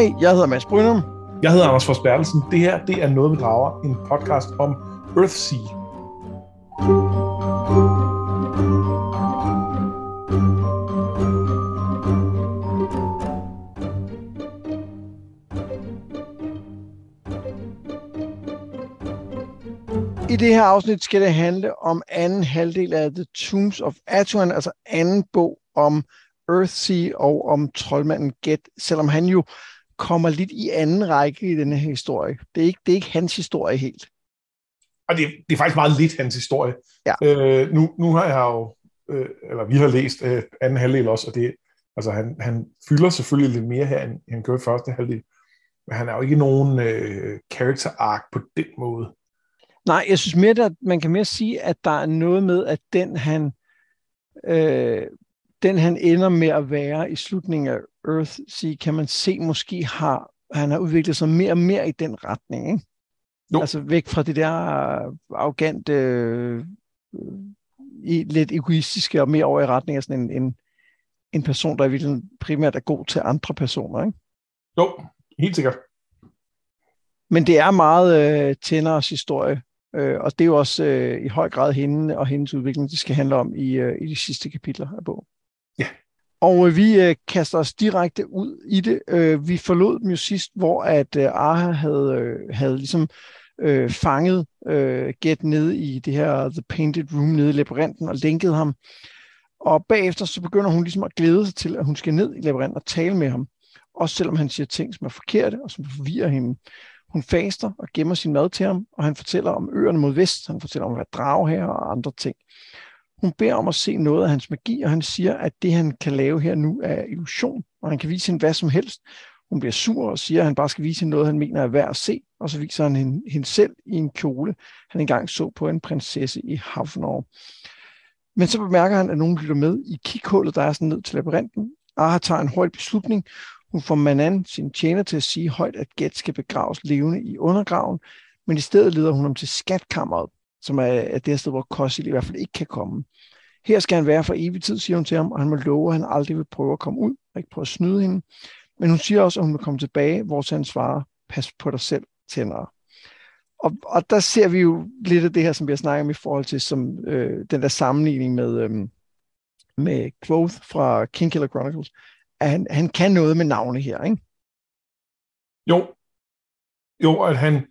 Hej, jeg hedder Mads Brynum. Jeg hedder Anders Fors Bertelsen. Det her, det er Noget vi drager, en podcast om Earthsea. I det her afsnit skal det handle om anden halvdel af The Tombs of Atuan, altså anden bog om Earthsea og om troldmanden Get, selvom han jo kommer lidt i anden række i denne her historie. Det er ikke, det er ikke hans historie helt. Og det, det er faktisk meget lidt hans historie. Ja. Øh, nu, nu har jeg jo, øh, eller vi har læst øh, anden halvdel også, og det, altså han, han fylder selvfølgelig lidt mere her, end han gjorde i første halvdel. Men han er jo ikke nogen øh, character arc på den måde. Nej, jeg synes mere, at man kan mere sige, at der er noget med, at den han, øh, den han ender med at være i slutningen af Earthsea, kan man se måske har, han har udviklet sig mere og mere i den retning. Ikke? Jo. Altså væk fra det der arrogante, øh, lidt egoistiske og mere over i retning af sådan en, en, en person, der i virkeligheden primært er god til andre personer. Ikke? Jo, helt sikkert. Men det er meget øh, Tænders historie, øh, og det er jo også øh, i høj grad hende og hendes udvikling, det skal handle om i, øh, i de sidste kapitler af bogen. Og øh, vi øh, kaster os direkte ud i det. Øh, vi forlod dem jo sidst, hvor at øh, Arha havde, øh, havde ligesom øh, fanget øh, Get ned i det her The Painted Room nede i labyrinten og lænket ham. Og bagefter så begynder hun ligesom at glæde sig til, at hun skal ned i labyrinten og tale med ham. Også selvom han siger ting, som er forkerte og som forvirrer hende. Hun faster og gemmer sin mad til ham, og han fortæller om øerne mod vest. Han fortæller om at være drage her og andre ting. Hun beder om at se noget af hans magi, og han siger, at det, han kan lave her nu, er illusion, og han kan vise hende hvad som helst. Hun bliver sur og siger, at han bare skal vise hende noget, han mener er værd at se, og så viser han hende, hende selv i en kjole, han engang så på en prinsesse i Havnor. Men så bemærker han, at nogen lytter med i kikhullet, der er sådan ned til labyrinten. Aha tager en høj beslutning. Hun får Manan, sin tjener, til at sige højt, at Gæt skal begraves levende i undergraven, men i stedet leder hun ham til skatkammeret, som er, er det sted, hvor Kossil i hvert fald ikke kan komme. Her skal han være for evig tid, siger hun til ham, og han må love, at han aldrig vil prøve at komme ud og ikke prøve at snyde hende. Men hun siger også, at hun vil komme tilbage, hvor han svarer, pas på dig selv, tænder. Og, og der ser vi jo lidt af det her, som vi har snakket om i forhold til som, øh, den der sammenligning med, øh, med Quoth fra Kingkiller Chronicles, at han, han kan noget med navne her, ikke? Jo. Jo, at han,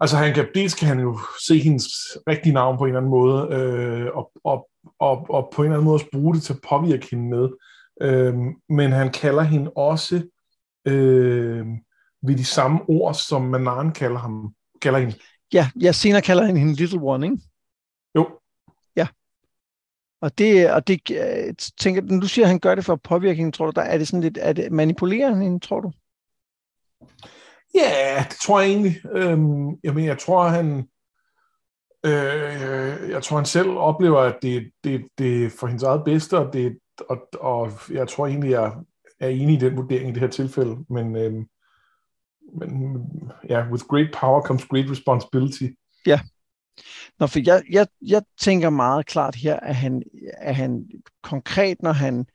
altså han kan, dels kan han jo se hendes rigtige navn på en eller anden måde, øh, og, og, og, og på en eller anden måde også bruge det til at påvirke hende med. Øh, men han kalder hende også øh, ved de samme ord, som Manan kalder, ham, kalder hende. Ja, jeg senere kalder han hende Little One, ikke? Jo. Ja. Og det, og det øh, tænker, når du siger, at han gør det for at påvirke hende, tror du, der er det sådan lidt, er det manipulerer hende, tror du? Ja, det tror jeg egentlig. Øhm, jamen, mener, jeg tror, han øh, jeg tror, han selv oplever, at det, det, det er for hendes eget bedste, og, det, og, og jeg tror egentlig, jeg er enig i den vurdering i det her tilfælde, men, øhm, men ja, with great power comes great responsibility. Ja. Nå, for jeg, jeg, jeg tænker meget klart her, at han, at han konkret, når han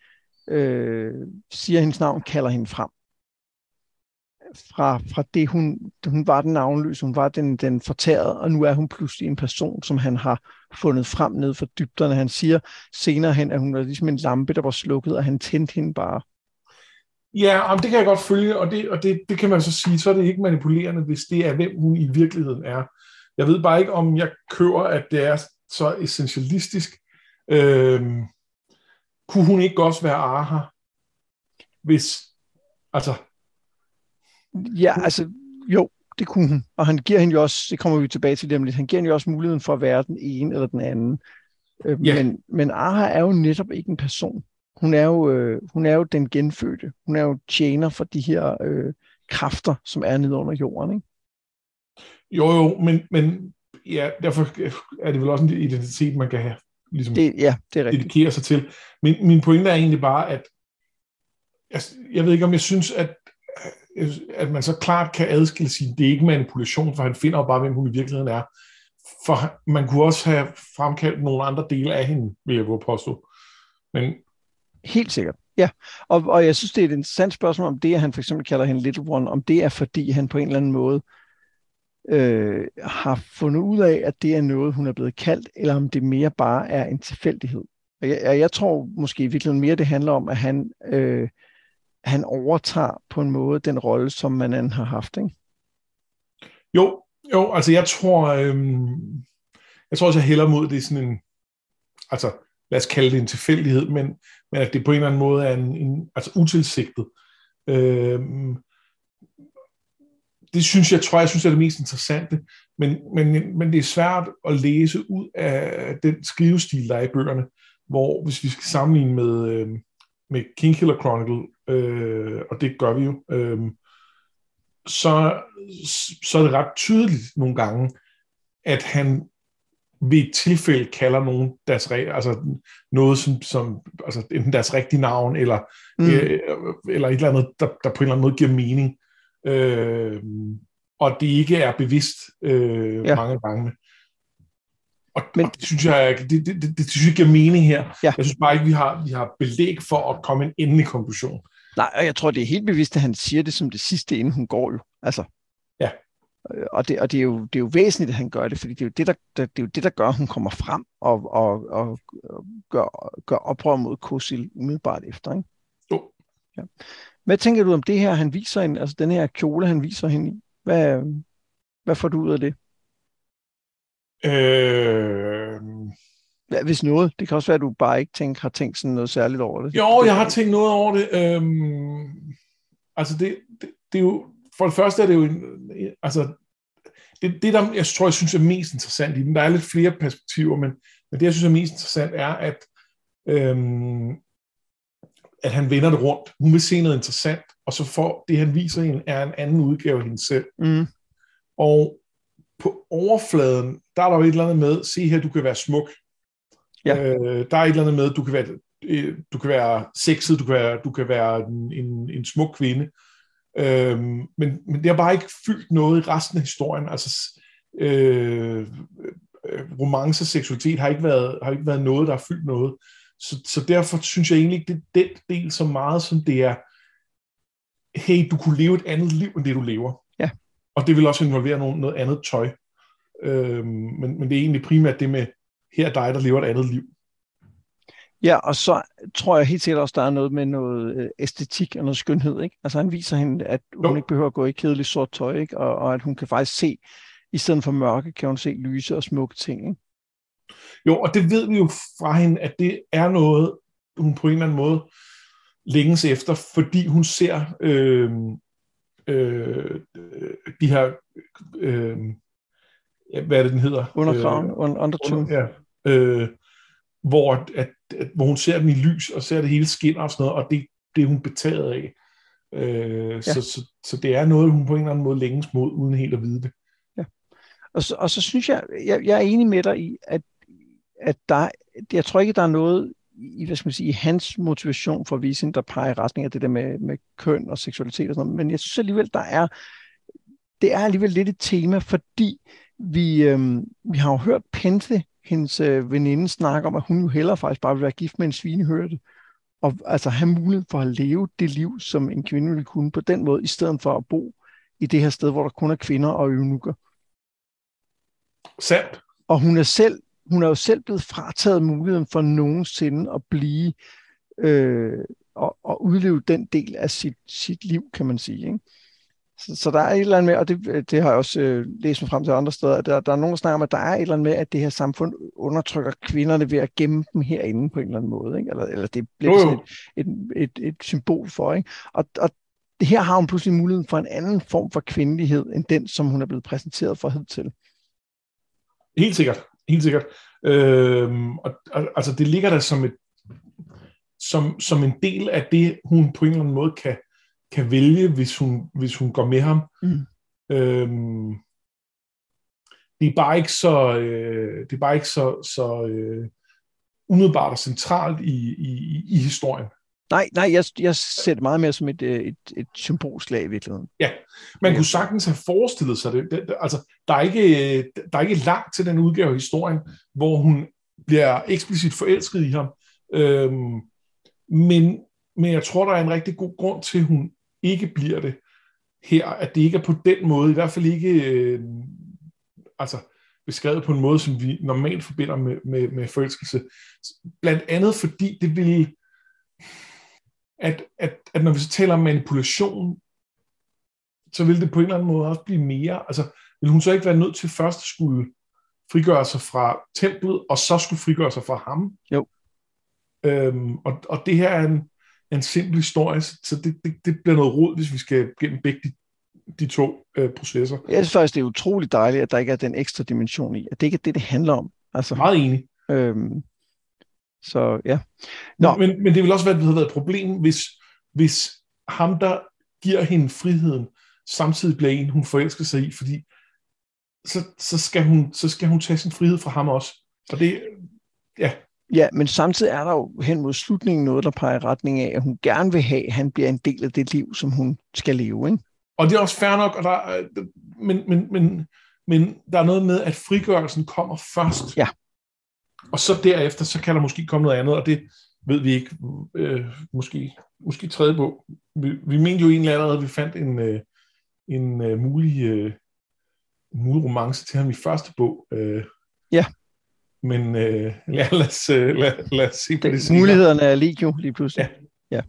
øh, siger hendes navn, kalder hende frem fra, fra det, hun, hun var den navnløse, hun var den, den fortærede, og nu er hun pludselig en person, som han har fundet frem ned for dybderne. Han siger senere hen, at hun var ligesom en lampe, der var slukket, og han tændte hende bare. Ja, det kan jeg godt følge, og, det, og det, det kan man så sige, så er det ikke manipulerende, hvis det er, hvem hun i virkeligheden er. Jeg ved bare ikke, om jeg kører, at det er så essentialistisk. Øhm, kunne hun ikke også være Aha? Hvis, altså, Ja, altså, jo, det kunne hun. Og han giver hende jo også, det kommer vi tilbage til lidt, han giver hende jo også muligheden for at være den ene eller den anden. Øh, Ja. Men, men Aha er jo netop ikke en person. Hun er jo, øh, hun er jo den genfødte. Hun er jo tjener for de her øh, kræfter, som er nede under jorden. Ikke? Jo, jo, men, men ja, derfor er det vel også en identitet, man kan have, ligesom Det, ja, det er rigtigt. dedikere sig til. Min, min pointe er egentlig bare, at jeg, jeg ved ikke, om jeg synes, at, at man så klart kan adskille sin, det er ikke manipulation, for han finder jo bare, hvem hun i virkeligheden er. For man kunne også have fremkaldt nogle andre dele af hende, vil jeg gå påstå. Men Helt sikkert. Ja, og, og jeg synes, det er et interessant spørgsmål, om det, at han for eksempel kalder hende Little One, om det er, fordi han på en eller anden måde øh, har fundet ud af, at det er noget, hun er blevet kaldt, eller om det mere bare er en tilfældighed. Og jeg, jeg tror måske i virkeligheden mere, det handler om, at han, øh, han overtager på en måde den rolle, som man har haft, ikke? Jo, jo, altså jeg tror, øhm, jeg tror også, jeg hælder mod det sådan en, altså lad os kalde det en tilfældighed, men, men at det på en eller anden måde er en, en altså utilsigtet. Øhm, det synes jeg, tror jeg, synes er det mest interessante, men, men, men det er svært at læse ud af den skrivestil, der er i bøgerne, hvor hvis vi skal sammenligne med, øh, med Kingkiller Chronicle, øh, og det gør vi jo, øh, så, så er det ret tydeligt nogle gange, at han ved et tilfælde kalder nogen deres, altså noget som, som altså enten deres rigtige navn, eller, mm. øh, eller et eller andet, der, der på en eller anden måde giver mening. Øh, og det ikke er bevidst øh, ja. mange gange. Og, Men, og det synes jeg, det, det, det, det, synes jeg giver mening her. Ja. Jeg synes bare ikke, vi har, vi har belæg for at komme en endelig konklusion. Nej, og jeg tror, det er helt bevidst, at han siger det som det sidste, inden hun går jo. Altså, ja. Øh, og det, og det, er jo, det er jo væsentligt, at han gør det, fordi det er jo det, der, det er jo det, der gør, at hun kommer frem og, og, og gør, gør oprør mod Kosil umiddelbart efter. Ikke? Jo. Ja. Hvad tænker du om det her, han viser hende, altså den her kjole, han viser hende i? Hvad, hvad får du ud af det? Øh... Ja, hvis noget. Det kan også være, at du bare ikke tænker, har tænkt sådan noget særligt over det. Jo, jeg har tænkt noget over det. Øhm... Altså, det, det, det er jo... For det første er det jo... En, altså, det, det, der jeg tror, jeg synes er mest interessant i den, der er lidt flere perspektiver, men, men det, jeg synes er mest interessant, er, at, øhm, at han vender det rundt. Hun vil se noget interessant, og så får det, han viser hende, er en anden udgave af hende selv. Mm. Og på overfladen, der er der jo et eller andet med, se her, du kan være smuk. Ja. Øh, der er et eller andet med, du kan være, øh, du kan være sexet, du kan være, du kan være en, en, en smuk kvinde. Øh, men, men det har bare ikke fyldt noget i resten af historien. Altså, øh, romance og seksualitet har ikke, været, har ikke været noget, der har fyldt noget. Så, så derfor synes jeg egentlig ikke, det er den del så meget, som det er, hey, du kunne leve et andet liv, end det du lever. Ja. Og det vil også involvere noget, noget andet tøj. Øhm, men, men det er egentlig primært det med, her er dig, der lever et andet liv. Ja, og så tror jeg helt sikkert også, der er noget med noget øh, æstetik og noget skønhed. Ikke? Altså han viser hende, at hun jo. ikke behøver at gå i kedeligt sort tøj, ikke? Og, og at hun kan faktisk se, i stedet for mørke, kan hun se lyse og smukke ting. Ikke? Jo, og det ved vi jo fra hende, at det er noget, hun på en eller anden måde længes efter, fordi hun ser øh, øh, de her, øh, hvad er det, den hedder? Underkraven, øh, undertone. Under, ja, øh, hvor, at, at, hvor hun ser den i lys, og ser det hele skinner og sådan noget, og det, det er hun betaget af. Øh, ja. så, så, så det er noget, hun på en eller anden måde længes mod, uden helt at vide det. Ja. Og så, og så synes jeg, jeg, jeg er enig med dig i, at at der, jeg tror ikke, der er noget i, hvad skal man sige, hans motivation for at vise der peger i retning af det der med, med køn og seksualitet og sådan noget. Men jeg synes alligevel, der er, det er alligevel lidt et tema, fordi vi, øhm, vi har jo hørt Pente, hendes øh, veninde, snakke om, at hun jo hellere faktisk bare vil være gift med en svinehørte, og altså have mulighed for at leve det liv, som en kvinde ville kunne på den måde, i stedet for at bo i det her sted, hvor der kun er kvinder og eunukker. Sandt. Og hun er selv hun er jo selv blevet frataget muligheden for nogensinde at blive øh, og, og udleve den del af sit, sit liv, kan man sige. Ikke? Så, så der er et eller andet med, og det, det har jeg også øh, læst mig frem til andre steder, at der, der er nogen, der snakker om, at der er et eller andet med, at det her samfund undertrykker kvinderne ved at gemme dem herinde på en eller anden måde. Ikke? Eller, eller det bliver sådan et, et, et, et symbol for. Ikke? Og, og her har hun pludselig muligheden for en anden form for kvindelighed, end den, som hun er blevet præsenteret for hidtil. Helt sikkert helt sikkert. Øhm, og, altså det ligger der som, et, som, som en del af det, hun på en eller anden måde kan, kan vælge, hvis hun, hvis hun går med ham. Mm. Øhm, det er bare ikke så, øh, det er bare ikke så, så øh, umiddelbart og centralt i, i, i historien. Nej, nej, jeg, jeg ser det meget mere som et, øh, et, et symbolslag i virkeligheden. Ja, man ja. kunne sagtens have forestillet sig det. det, det altså, der, er ikke, der er ikke langt til den udgave af historien, hvor hun bliver eksplicit forelsket i ham. Øhm, men, men jeg tror, der er en rigtig god grund til, at hun ikke bliver det her, at det ikke er på den måde, i hvert fald ikke øh, altså, beskrevet på en måde, som vi normalt forbinder med, med, med forelskelse. Blandt andet fordi det vil, at, at, at når vi så taler om manipulation, så vil det på en eller anden måde også blive mere, altså vil hun så ikke være nødt til først at skulle frigøre sig fra templet, og så skulle frigøre sig fra ham? Jo. Øhm, og, og det her er en, en simpel historie, så det, det, det bliver noget rod, hvis vi skal gennem begge de, de to øh, processer. Jeg synes faktisk, det er utroligt dejligt, at der ikke er den ekstra dimension i, at det ikke er det, det handler om. Altså, Meget enig. Øhm, så ja. Nå. Men, men det vil også være, have været et problem, hvis, hvis ham, der giver hende friheden, samtidig bliver en, hun forelsker sig i, fordi så, så, skal hun, så skal hun tage sin frihed fra ham også. Og det, ja. Ja, men samtidig er der jo hen mod slutningen noget, der peger i retning af, at hun gerne vil have, at han bliver en del af det liv, som hun skal leve. Ikke? Og det er også fair nok, og der, men, men, men, men der er noget med, at frigørelsen kommer først. Ja. Og så derefter, så kan der måske komme noget andet, og det ved vi ikke. Øh, måske, måske tredje bog. Vi, vi mente jo egentlig allerede, at vi fandt en, øh, en øh, mulig, øh, mulig romance til ham i første bog. Øh, ja. Men øh, ja, lad, os, øh, lad, lad os se på det, det Mulighederne er legio lige pludselig. Ja. Ja.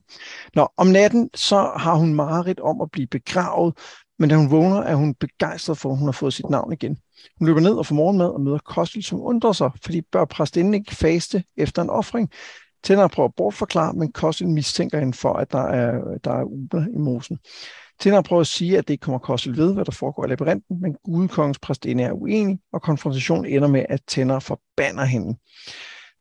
Nå, om natten, så har hun mareridt om at blive begravet, men da hun vågner, er hun begejstret for, at hun har fået sit navn igen. Hun løber ned og får morgenmad og møder Kostel, som undrer sig, fordi bør præstinden ikke faste efter en offring. Tænder prøver at bortforklare, men Kostel mistænker hende for, at der er, der er ubler i mosen. Tænder prøver at sige, at det ikke kommer Kostel ved, hvad der foregår i labyrinten, men gudekongens præstinde er uenig, og konfrontationen ender med, at Tænder forbander hende.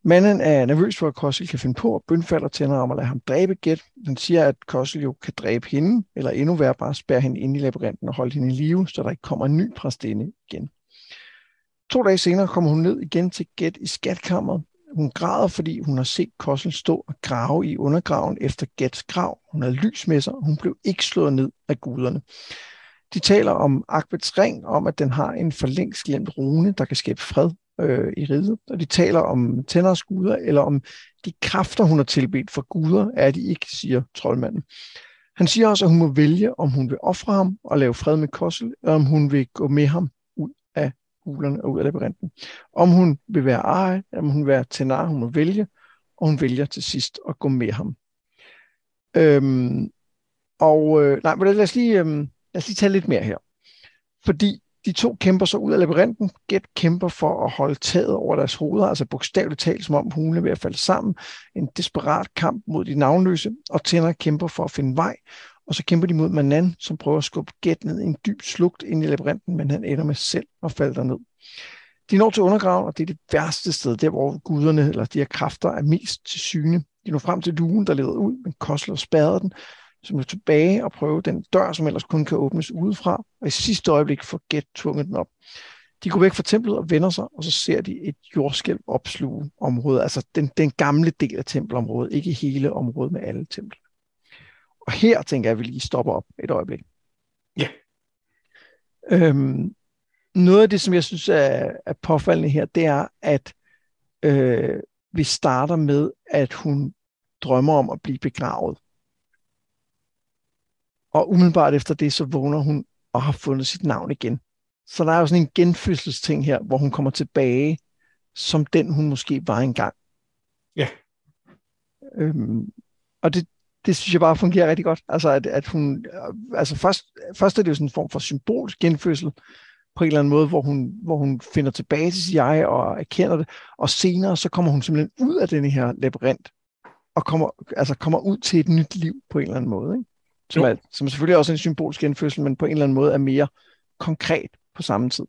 Manden er nervøs for, at Kossel kan finde på og bønfalder Tænder om at lade ham dræbe Gæt. Han siger, at Kossel jo kan dræbe hende, eller endnu værre bare spærre hende ind i labyrinten og holde hende i live, så der ikke kommer en ny præstinde igen. To dage senere kommer hun ned igen til Gæt i skatkammeret. Hun græder, fordi hun har set Kossel stå og grave i undergraven efter Gets grav. Hun har lys med sig, og hun blev ikke slået ned af guderne. De taler om Akbets ring, om at den har en forlængst glemt rune, der kan skabe fred øh, i riget, og de taler om tænders guder, eller om de kræfter, hun har tilbedt for guder, er de ikke, siger troldmanden. Han siger også, at hun må vælge, om hun vil ofre ham og lave fred med Kossel, eller om hun vil gå med ham hulerne og ud af labyrinten. Om hun vil være ej, eller om hun vil være tenar, hun må vælge, og hun vælger til sidst at gå med ham. Øhm, og øh, nej, men lad os, lige, øh, lad os lige tage lidt mere her. Fordi de to kæmper så ud af labyrinten. Get kæmper for at holde taget over deres hoveder, altså bogstaveligt talt, som om hulen er ved at falde sammen. En desperat kamp mod de navnløse, og Tænder kæmper for at finde vej. Og så kæmper de mod Manan, som prøver at skubbe Get ned i en dyb slugt ind i labyrinten, men han ender med selv at falde derned. De når til undergraven, og det er det værste sted, der hvor guderne eller de her kræfter er mest til syne. De når frem til lugen, der leder ud, men Kosler spærrede den, som er tilbage og prøve den dør, som ellers kun kan åbnes udefra, og i sidste øjeblik får Get tvunget den op. De går væk fra templet og vender sig, og så ser de et jordskælv opsluge området, altså den, den gamle del af tempelområdet, ikke hele området med alle templer. Og her tænker jeg, at vi lige stopper op et øjeblik. Ja. Øhm, noget af det, som jeg synes er, er påfaldende her, det er, at øh, vi starter med, at hun drømmer om at blive begravet. Og umiddelbart efter det, så vågner hun og har fundet sit navn igen. Så der er jo sådan en genfødselsting her, hvor hun kommer tilbage som den, hun måske var engang. Ja. Øhm, og det, det synes jeg bare fungerer rigtig godt. Altså, at, at hun, altså først, først er det jo sådan en form for symbolsk genfødsel, på en eller anden måde, hvor hun, hvor hun finder tilbage til sit jeg og erkender det, og senere så kommer hun simpelthen ud af den her labyrint, og kommer, altså kommer ud til et nyt liv på en eller anden måde. Ikke? som, er, som selvfølgelig også er en symbolsk indfødsel, men på en eller anden måde er mere konkret på samme tid.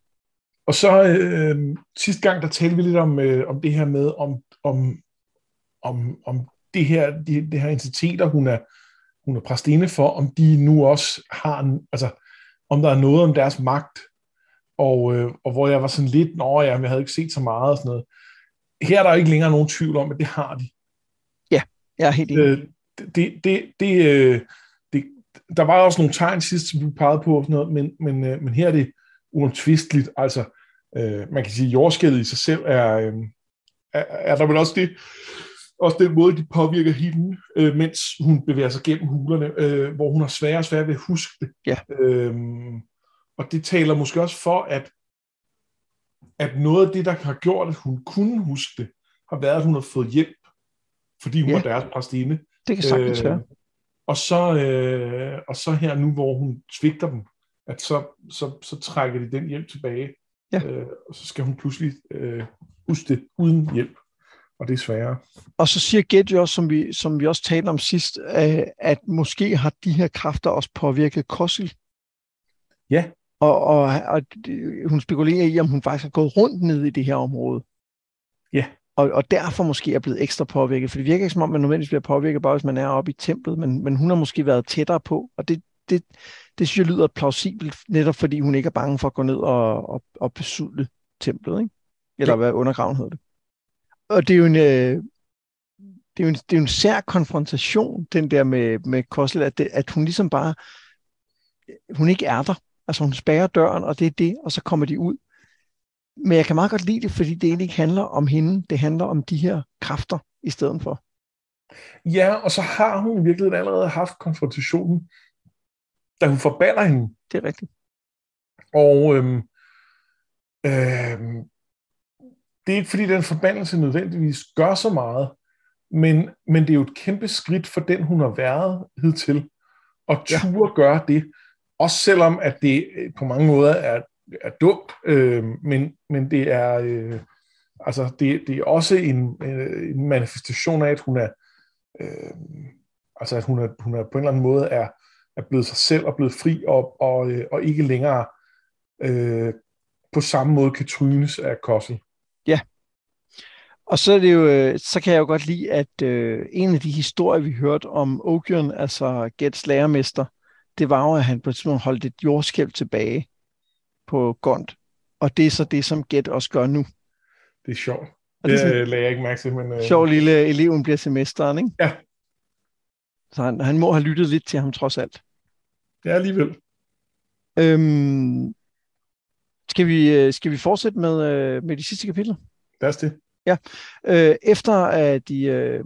Og så øh, sidste gang, der talte vi lidt om, øh, om det her med, om, om, om, om det her, de, det her entiteter, hun er, hun er præstinde for, om de nu også har, en, altså om der er noget om deres magt, og, øh, og hvor jeg var sådan lidt, nå ja, jeg havde ikke set så meget og sådan noget. Her er der ikke længere nogen tvivl om, at det har de. Ja, jeg er helt enig. Øh, det, det, det, øh, der var også nogle tegn sidst, som du pegede på, og sådan noget, men, men, øh, men her er det uomtvisteligt. Altså, øh, man kan sige, at jordskældet i sig selv er, øh, er, er der vel også det, også den måde, de påvirker hende, øh, mens hun bevæger sig gennem hulerne, øh, hvor hun har svære og svære ved at huske det. Ja. Øhm, og det taler måske også for, at, at noget af det, der har gjort, at hun kunne huske det, har været, at hun har fået hjælp, fordi hun ja. var deres præstinde. Det kan sagtens øh, være. Og så, øh, og så her nu, hvor hun svigter dem, at så, så, så trækker de den hjælp tilbage. Ja. Øh, og så skal hun pludselig øh, huske det uden hjælp. Og det er sværere. Og så siger jo også, som vi, som vi også talte om sidst, øh, at måske har de her kræfter også påvirket Kossil. Ja. Og, og, og hun spekulerer i, om hun faktisk har gået rundt ned i det her område. Ja. Og, og derfor måske er blevet ekstra påvirket. For det virker ikke som om, man nødvendigvis bliver påvirket, bare hvis man er oppe i templet, men, men hun har måske været tættere på. Og det, det, det synes jeg lyder plausibelt, netop fordi hun ikke er bange for at gå ned og, og, og besudle templet. Ikke? Eller hvad undergraven hedder det. Og det er jo en, øh, det er jo en, det er jo en sær konfrontation, den der med, med Kossel, at, det, at hun ligesom bare, hun ikke er der. Altså hun spærrer døren, og det er det, og så kommer de ud. Men jeg kan meget godt lide det, fordi det egentlig ikke handler om hende, det handler om de her kræfter i stedet for. Ja, og så har hun virkelig allerede haft konfrontationen, da hun forbander hende. Det er rigtigt. Og øhm, øhm, det er ikke fordi, den forbandelse nødvendigvis gør så meget, men, men det er jo et kæmpe skridt for den, hun har været hidtil, at ture ja. gøre det, også selvom at det på mange måder er, er dumt, øh, men, men det er øh, altså det, det er også en, øh, en manifestation af, at hun er øh, altså at hun er, hun er på en eller anden måde er, er blevet sig selv og blevet fri og, og, øh, og ikke længere øh, på samme måde kan trynes af Kossel. Ja. Og så er det jo, øh, så kan jeg jo godt lide, at øh, en af de historier, vi hørte om Ogion, altså Gets lærermester, det var jo, at han på et tidspunkt holdt et jordskælv tilbage på Gond. Og det er så det, som Get også gør nu. Det er sjovt. Det, det sådan, lagde jeg ikke mærke til. Men, øh... Sjov lille eleven bliver semesteren, ikke? Ja. Så han, han må have lyttet lidt til ham trods alt. Ja, alligevel. Øhm, skal, vi, øh, skal vi fortsætte med, øh, med de sidste kapitler? Lad os det. Ja. Øh, efter at de, øh,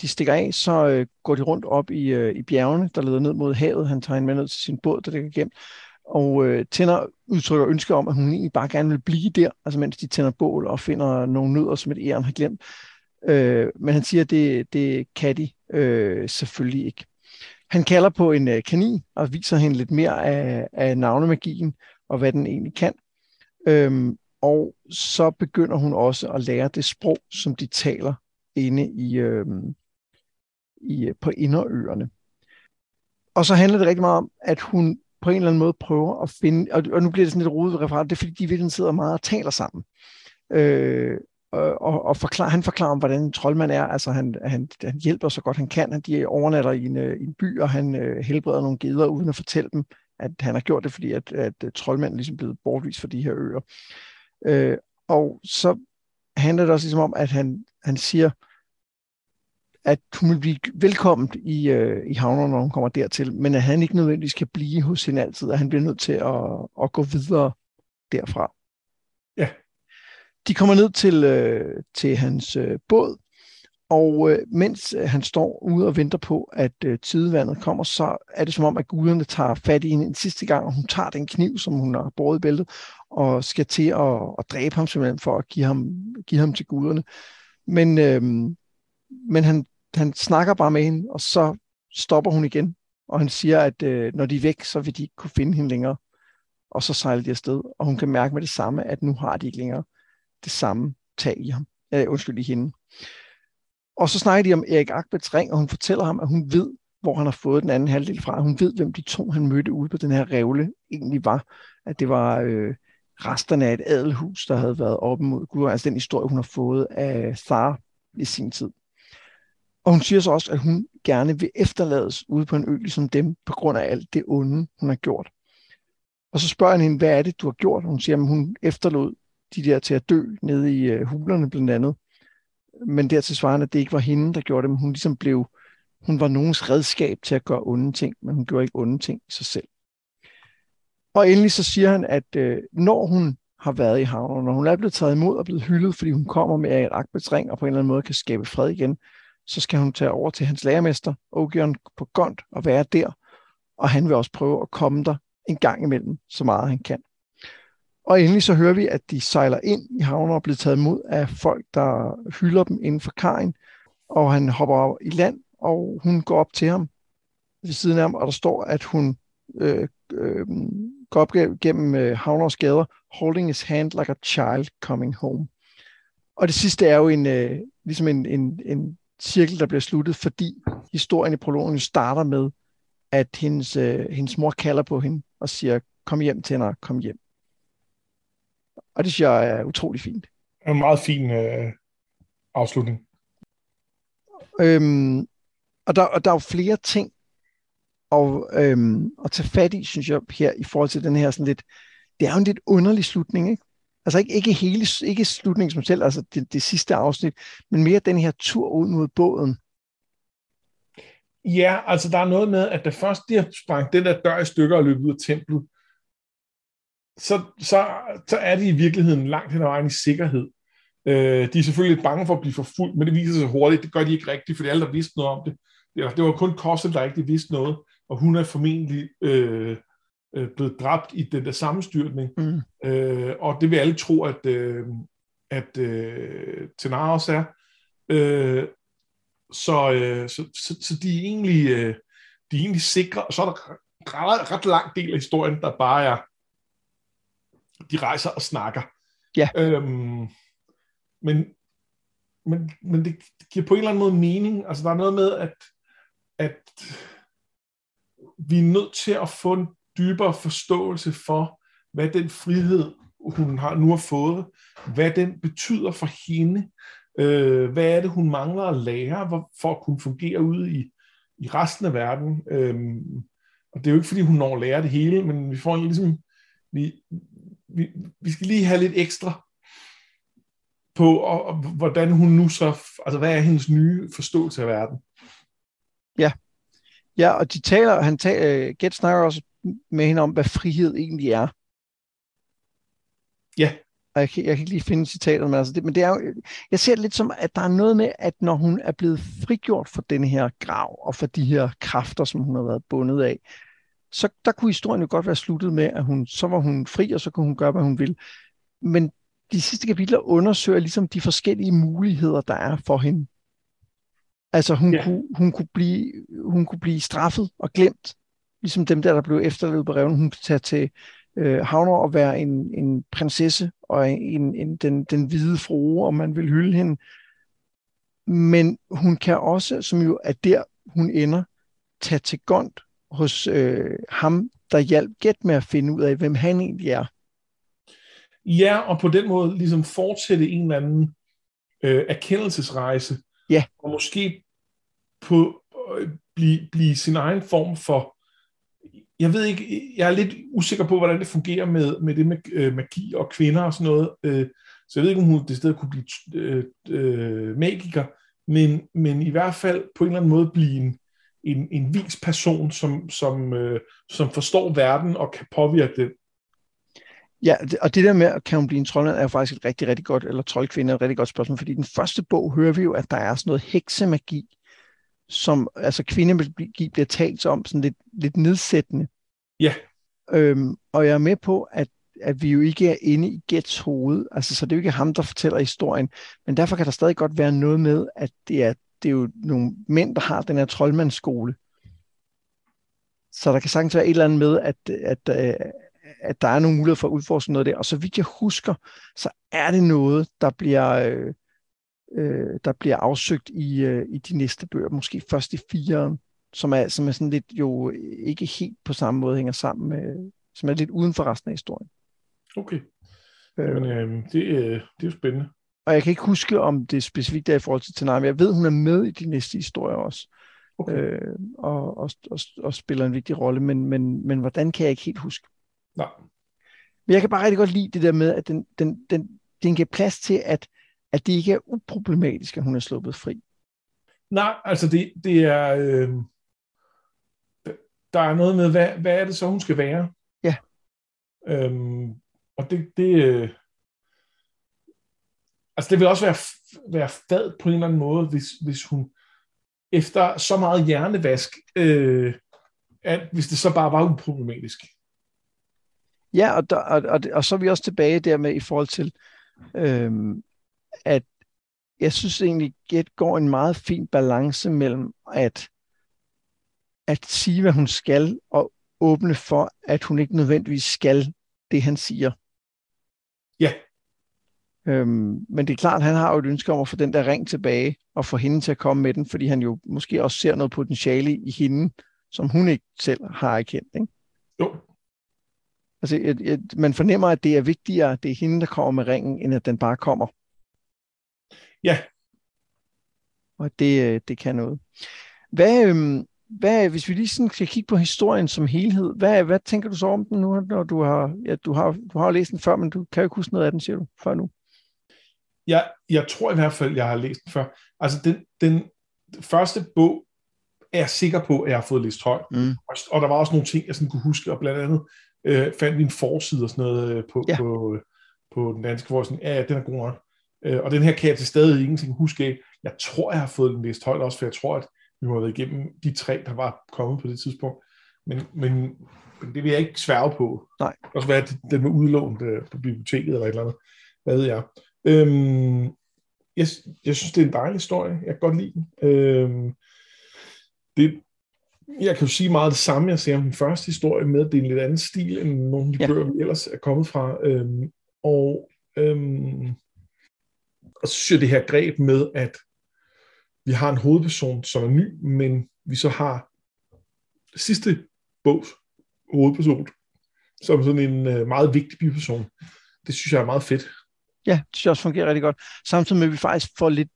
de stikker af, så øh, går de rundt op i, øh, i bjergene, der leder ned mod havet. Han tager en med ned til sin båd, der ligger gemt. Og øh, tænder udtrykker ønske om, at hun egentlig bare gerne vil blive der, altså mens de tænder bål og finder nogle nødder, som et æren har glemt. Øh, men han siger, at det, det kan de øh, selvfølgelig ikke. Han kalder på en øh, kanin og viser hende lidt mere af, af navnemagien og hvad den egentlig kan. Øhm, og så begynder hun også at lære det sprog, som de taler inde i, øhm, i øh, på inderøerne. Og så handler det rigtig meget om, at hun på en eller anden måde prøver at finde, og, og nu bliver det sådan lidt rodet referat, det er fordi, de virkelig sidder meget og taler sammen. Øh, og, og forklar, han forklarer om, hvordan en troldmand er. Altså, han, han, han hjælper så godt han kan. Han, de overnatter i en, øh, en by, og han øh, helbreder nogle geder, uden at fortælle dem, at han har gjort det, fordi at, at, at troldmanden ligesom blevet bortvist for de her øer. Øh, og så handler det også ligesom om, at han, han siger, at hun vil blive velkommen i, øh, i havnen, når hun kommer dertil, men at han ikke nødvendigvis kan blive hos hende altid, og han bliver nødt til at, at gå videre derfra. Ja. De kommer ned til, øh, til hans øh, båd, og øh, mens øh, han står ude og venter på, at øh, tidevandet kommer, så er det som om, at guderne tager fat i hende en sidste gang, og hun tager den kniv, som hun har båret i bæltet, og skal til at, at dræbe ham simpelthen for at give ham, give ham til guderne. Men, øh, men han, han snakker bare med hende, og så stopper hun igen, og han siger, at øh, når de er væk, så vil de ikke kunne finde hende længere. Og så sejler de afsted, og hun kan mærke med det samme, at nu har de ikke længere det samme tag i ham. Øh, undskyld, i hende. Og så snakker de om Erik Akbets ring, og hun fortæller ham, at hun ved, hvor han har fået den anden halvdel fra. Hun ved, hvem de to, han mødte ude på den her revle, egentlig var. At det var øh, resterne af et adelhus, der havde været oppe mod Gud. Altså den historie, hun har fået af Thar i sin tid. Og hun siger så også, at hun gerne vil efterlades ude på en ø ligesom dem, på grund af alt det onde, hun har gjort. Og så spørger han hende, hvad er det, du har gjort? Hun siger, at hun efterlod de der til at dø nede i øh, hulerne blandt andet. Men dertil svarende, at det ikke var hende, der gjorde det, men hun ligesom blev, hun var nogens redskab til at gøre onde ting, men hun gjorde ikke onde ting i sig selv. Og endelig så siger han, at øh, når hun har været i havnen. Når hun er blevet taget imod og blevet hyldet, fordi hun kommer med et akbetsring og på en eller anden måde kan skabe fred igen, så skal hun tage over til hans lærermester, Ogion, på Gond og være der. Og han vil også prøve at komme der en gang imellem, så meget han kan. Og endelig så hører vi, at de sejler ind i havnen og bliver taget imod af folk, der hylder dem inden for kajen. Og han hopper i land, og hun går op til ham ved siden af ham, og der står, at hun øh, øh, går op gennem øh, havners gader, holding his hand like a child coming home. Og det sidste er jo en, øh, ligesom en, en, en cirkel, der bliver sluttet, fordi historien i prologen starter med, at hendes, øh, hendes mor kalder på hende og siger, kom hjem til hende, kom hjem. Og det synes jeg er utrolig fint. En meget fin øh, afslutning. Øhm, og, der, og der er jo flere ting og, øhm, at tage fat i, synes jeg, her i forhold til den her sådan lidt, det er jo en lidt underlig slutning, ikke? Altså ikke, ikke hele, ikke slutningen som selv, altså det, det sidste afsnit, men mere den her tur ud mod båden. Ja, altså der er noget med, at da først de har sprængt den der dør i stykker og løbet ud af templet, så, så, så er de i virkeligheden langt hen ad vejen i sikkerhed. Øh, de er selvfølgelig lidt bange for at blive forfulgt, men det viser sig hurtigt, det gør de ikke rigtigt, fordi alle der vidste noget om det. Det var kun Kossel, der ikke vidste noget, og hun er formentlig øh, øh, blevet dræbt i den der sammenstyrtning. Mm. Øh, og det vil alle tro, at, øh, at øh, Tenaros er. Øh, så, øh, så, så, så de er egentlig øh, de er egentlig sikre, og så er der ret, ret lang del af historien, der bare er, de rejser og snakker. Ja. Øhm, men, men, men det giver på en eller anden måde mening. Altså der er noget med, at, at vi er nødt til at få en dybere forståelse for, hvad den frihed, hun har, nu har fået, hvad den betyder for hende, øh, hvad er det, hun mangler at lære for at kunne fungere ude i, i resten af verden. Øh, og det er jo ikke, fordi hun når at lære det hele, men vi får en ligesom, vi, vi, vi skal lige have lidt ekstra på, og, og, hvordan hun nu så, altså hvad er hendes nye forståelse af verden? Ja, ja og de taler, han taler, Get snakker også med hende om, hvad frihed egentlig er. Ja. Og jeg, kan, jeg kan ikke lige finde citatet, men, altså det, men det er jo, jeg ser det lidt som, at der er noget med, at når hun er blevet frigjort for den her grav, og for de her kræfter, som hun har været bundet af, så der kunne historien jo godt være sluttet med, at hun, så var hun fri, og så kunne hun gøre, hvad hun vil. Men de sidste kapitler undersøger ligesom de forskellige muligheder, der er for hende. Altså hun, ja. kunne, hun, kunne blive, hun kunne blive straffet og glemt, ligesom dem der, der blev efterlevet på reven. Hun kunne tage til øh, havner og være en, en prinsesse og en, en, den, den hvide frue, om man vil hylde hende. Men hun kan også, som jo er der, hun ender, tage til gond hos øh, ham, der hjalp Gæt med at finde ud af, hvem han egentlig er. Ja, og på den måde ligesom fortsætte en eller anden øh, erkendelsesrejse. Ja. Og måske på øh, blive, blive sin egen form for jeg ved ikke, jeg er lidt usikker på, hvordan det fungerer med, med det med øh, magi og kvinder og sådan noget. Øh, så jeg ved ikke, om hun det sted kunne blive øh, øh, magiker, men, men i hvert fald på en eller anden måde blive en, en, en vis person, som, som, øh, som forstår verden og kan påvirke den. Ja, og det der med, kan hun blive en troldmand, er jo faktisk et rigtig, rigtig godt, eller troldkvinde er et rigtig godt spørgsmål, fordi i den første bog hører vi jo, at der er sådan noget heksemagi, som altså kvindemagi bliver talt om sådan lidt, lidt nedsættende. Ja. Øhm, og jeg er med på, at, at vi jo ikke er inde i Gets hoved, altså så det er jo ikke ham, der fortæller historien, men derfor kan der stadig godt være noget med, at det er, det er jo nogle mænd, der har den her troldmandsskole. Så der kan sagtens være et eller andet med, at, at, at, øh, at der er nogle muligheder for at udforske noget der. Og så vidt jeg husker, så er det noget, der bliver, øh, øh, der bliver afsøgt i, øh, i de næste bøger, måske først i fire, som er, som er sådan lidt jo ikke helt på samme måde hænger sammen med, som er lidt uden for resten af historien. Okay. Øh, Jamen, øh, det, øh, det er jo spændende. Og jeg kan ikke huske, om det er specifikt er i forhold til Tanami. Jeg ved, hun er med i de næste historier også. Okay. Øh, og, og, og, og spiller en vigtig rolle, men, men, men hvordan kan jeg ikke helt huske? Nej. Men jeg kan bare rigtig godt lide det der med, at den, den, den, den giver plads til, at at det ikke er uproblematisk, at hun er sluppet fri. Nej, altså det, det er... Øh, der er noget med, hvad, hvad er det så, hun skal være? Ja. Øhm, og det, det øh, altså det vil også være, være fad på en eller anden måde, hvis, hvis hun efter så meget hjernevask, øh, at hvis det så bare var uproblematisk. Ja, og, der, og, og, og så er vi også tilbage der med i forhold til, øhm, at jeg synes egentlig, Get går en meget fin balance mellem at, at sige, hvad hun skal, og åbne for, at hun ikke nødvendigvis skal det, han siger. Ja. Øhm, men det er klart, han har jo et ønske om at få den der ring tilbage, og få hende til at komme med den, fordi han jo måske også ser noget potentiale i hende, som hun ikke selv har erkendt. Ikke? Jo. Altså, et, et, man fornemmer, at det er vigtigere, det er hende, der kommer med ringen, end at den bare kommer. Ja. Og det, øh, det kan noget. Hvad, øhm, hvad, hvis vi lige sådan skal kigge på historien som helhed, hvad, hvad tænker du så om den nu, når du har, ja, du har, du har læst den før, men du kan jo ikke huske noget af den, siger du, før nu? Jeg, jeg tror i hvert fald, jeg har læst den før. Altså, den, den første bog er jeg sikker på, at jeg har fået læst højt. Mm. Og, og der var også nogle ting, jeg sådan kunne huske, og blandt andet øh, fandt vi en forside og sådan noget øh, på, ja. på, på den danske forside. Ja, den er god nok. Øh, og den her kan jeg til stadig ingenting huske af. Jeg tror, jeg har fået den læst højt også, for jeg tror, at vi må have været igennem de tre, der var kommet på det tidspunkt. Men, men, men det vil jeg ikke sværge på. Nej. Det kan også være, at den var udlånt øh, på biblioteket eller et eller andet. Hvad ved jeg. Øhm, jeg, jeg synes, det er en dejlig historie. Jeg kan godt lide den. Øhm, det, jeg kan jo sige meget det samme, jeg ser om den første historie med, det er en lidt anden stil, end nogle af de ja. bøger, vi ellers er kommet fra. Øhm, og, øhm, og så synes jeg, det her greb med, at vi har en hovedperson, som er ny, men vi så har sidste bogs hovedperson, som sådan en øh, meget vigtig biperson. Det synes jeg er meget fedt. Ja, det synes jeg også fungerer rigtig godt. Samtidig med, at vi faktisk får lidt,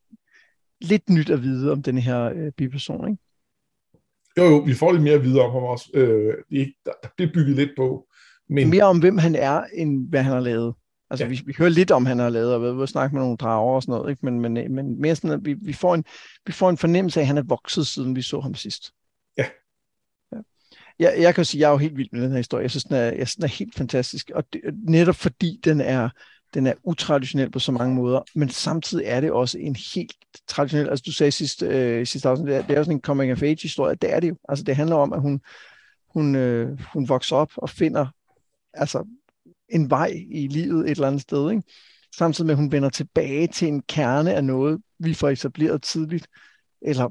lidt nyt at vide om den her øh, biperson, ikke? Jo, jo, vi får lidt mere at vide om ham også. Øh, det, der, der bliver bygget lidt på. Men... Mere om, hvem han er, end hvad han har lavet. Altså, ja. vi, vi hører lidt om, han har lavet, og vi har snakket med nogle drager og sådan noget, ikke? Men, men, men mere sådan, at vi, vi, får en, vi får en fornemmelse af, at han er vokset, siden vi så ham sidst. Ja. ja. Jeg, jeg kan sige, at jeg er jo helt vild med den her historie. Jeg synes, den er, jeg synes, den er helt fantastisk. Og det, netop fordi den er, den er utraditionel på så mange måder, men samtidig er det også en helt traditionel, altså du sagde sidst, øh, sidste afsnit, det er, det er jo sådan en coming of age historie, det er det jo. Altså det handler om, at hun, hun, øh, hun vokser op og finder altså en vej i livet et eller andet sted, ikke? samtidig med, at hun vender tilbage til en kerne af noget, vi får etableret tidligt, eller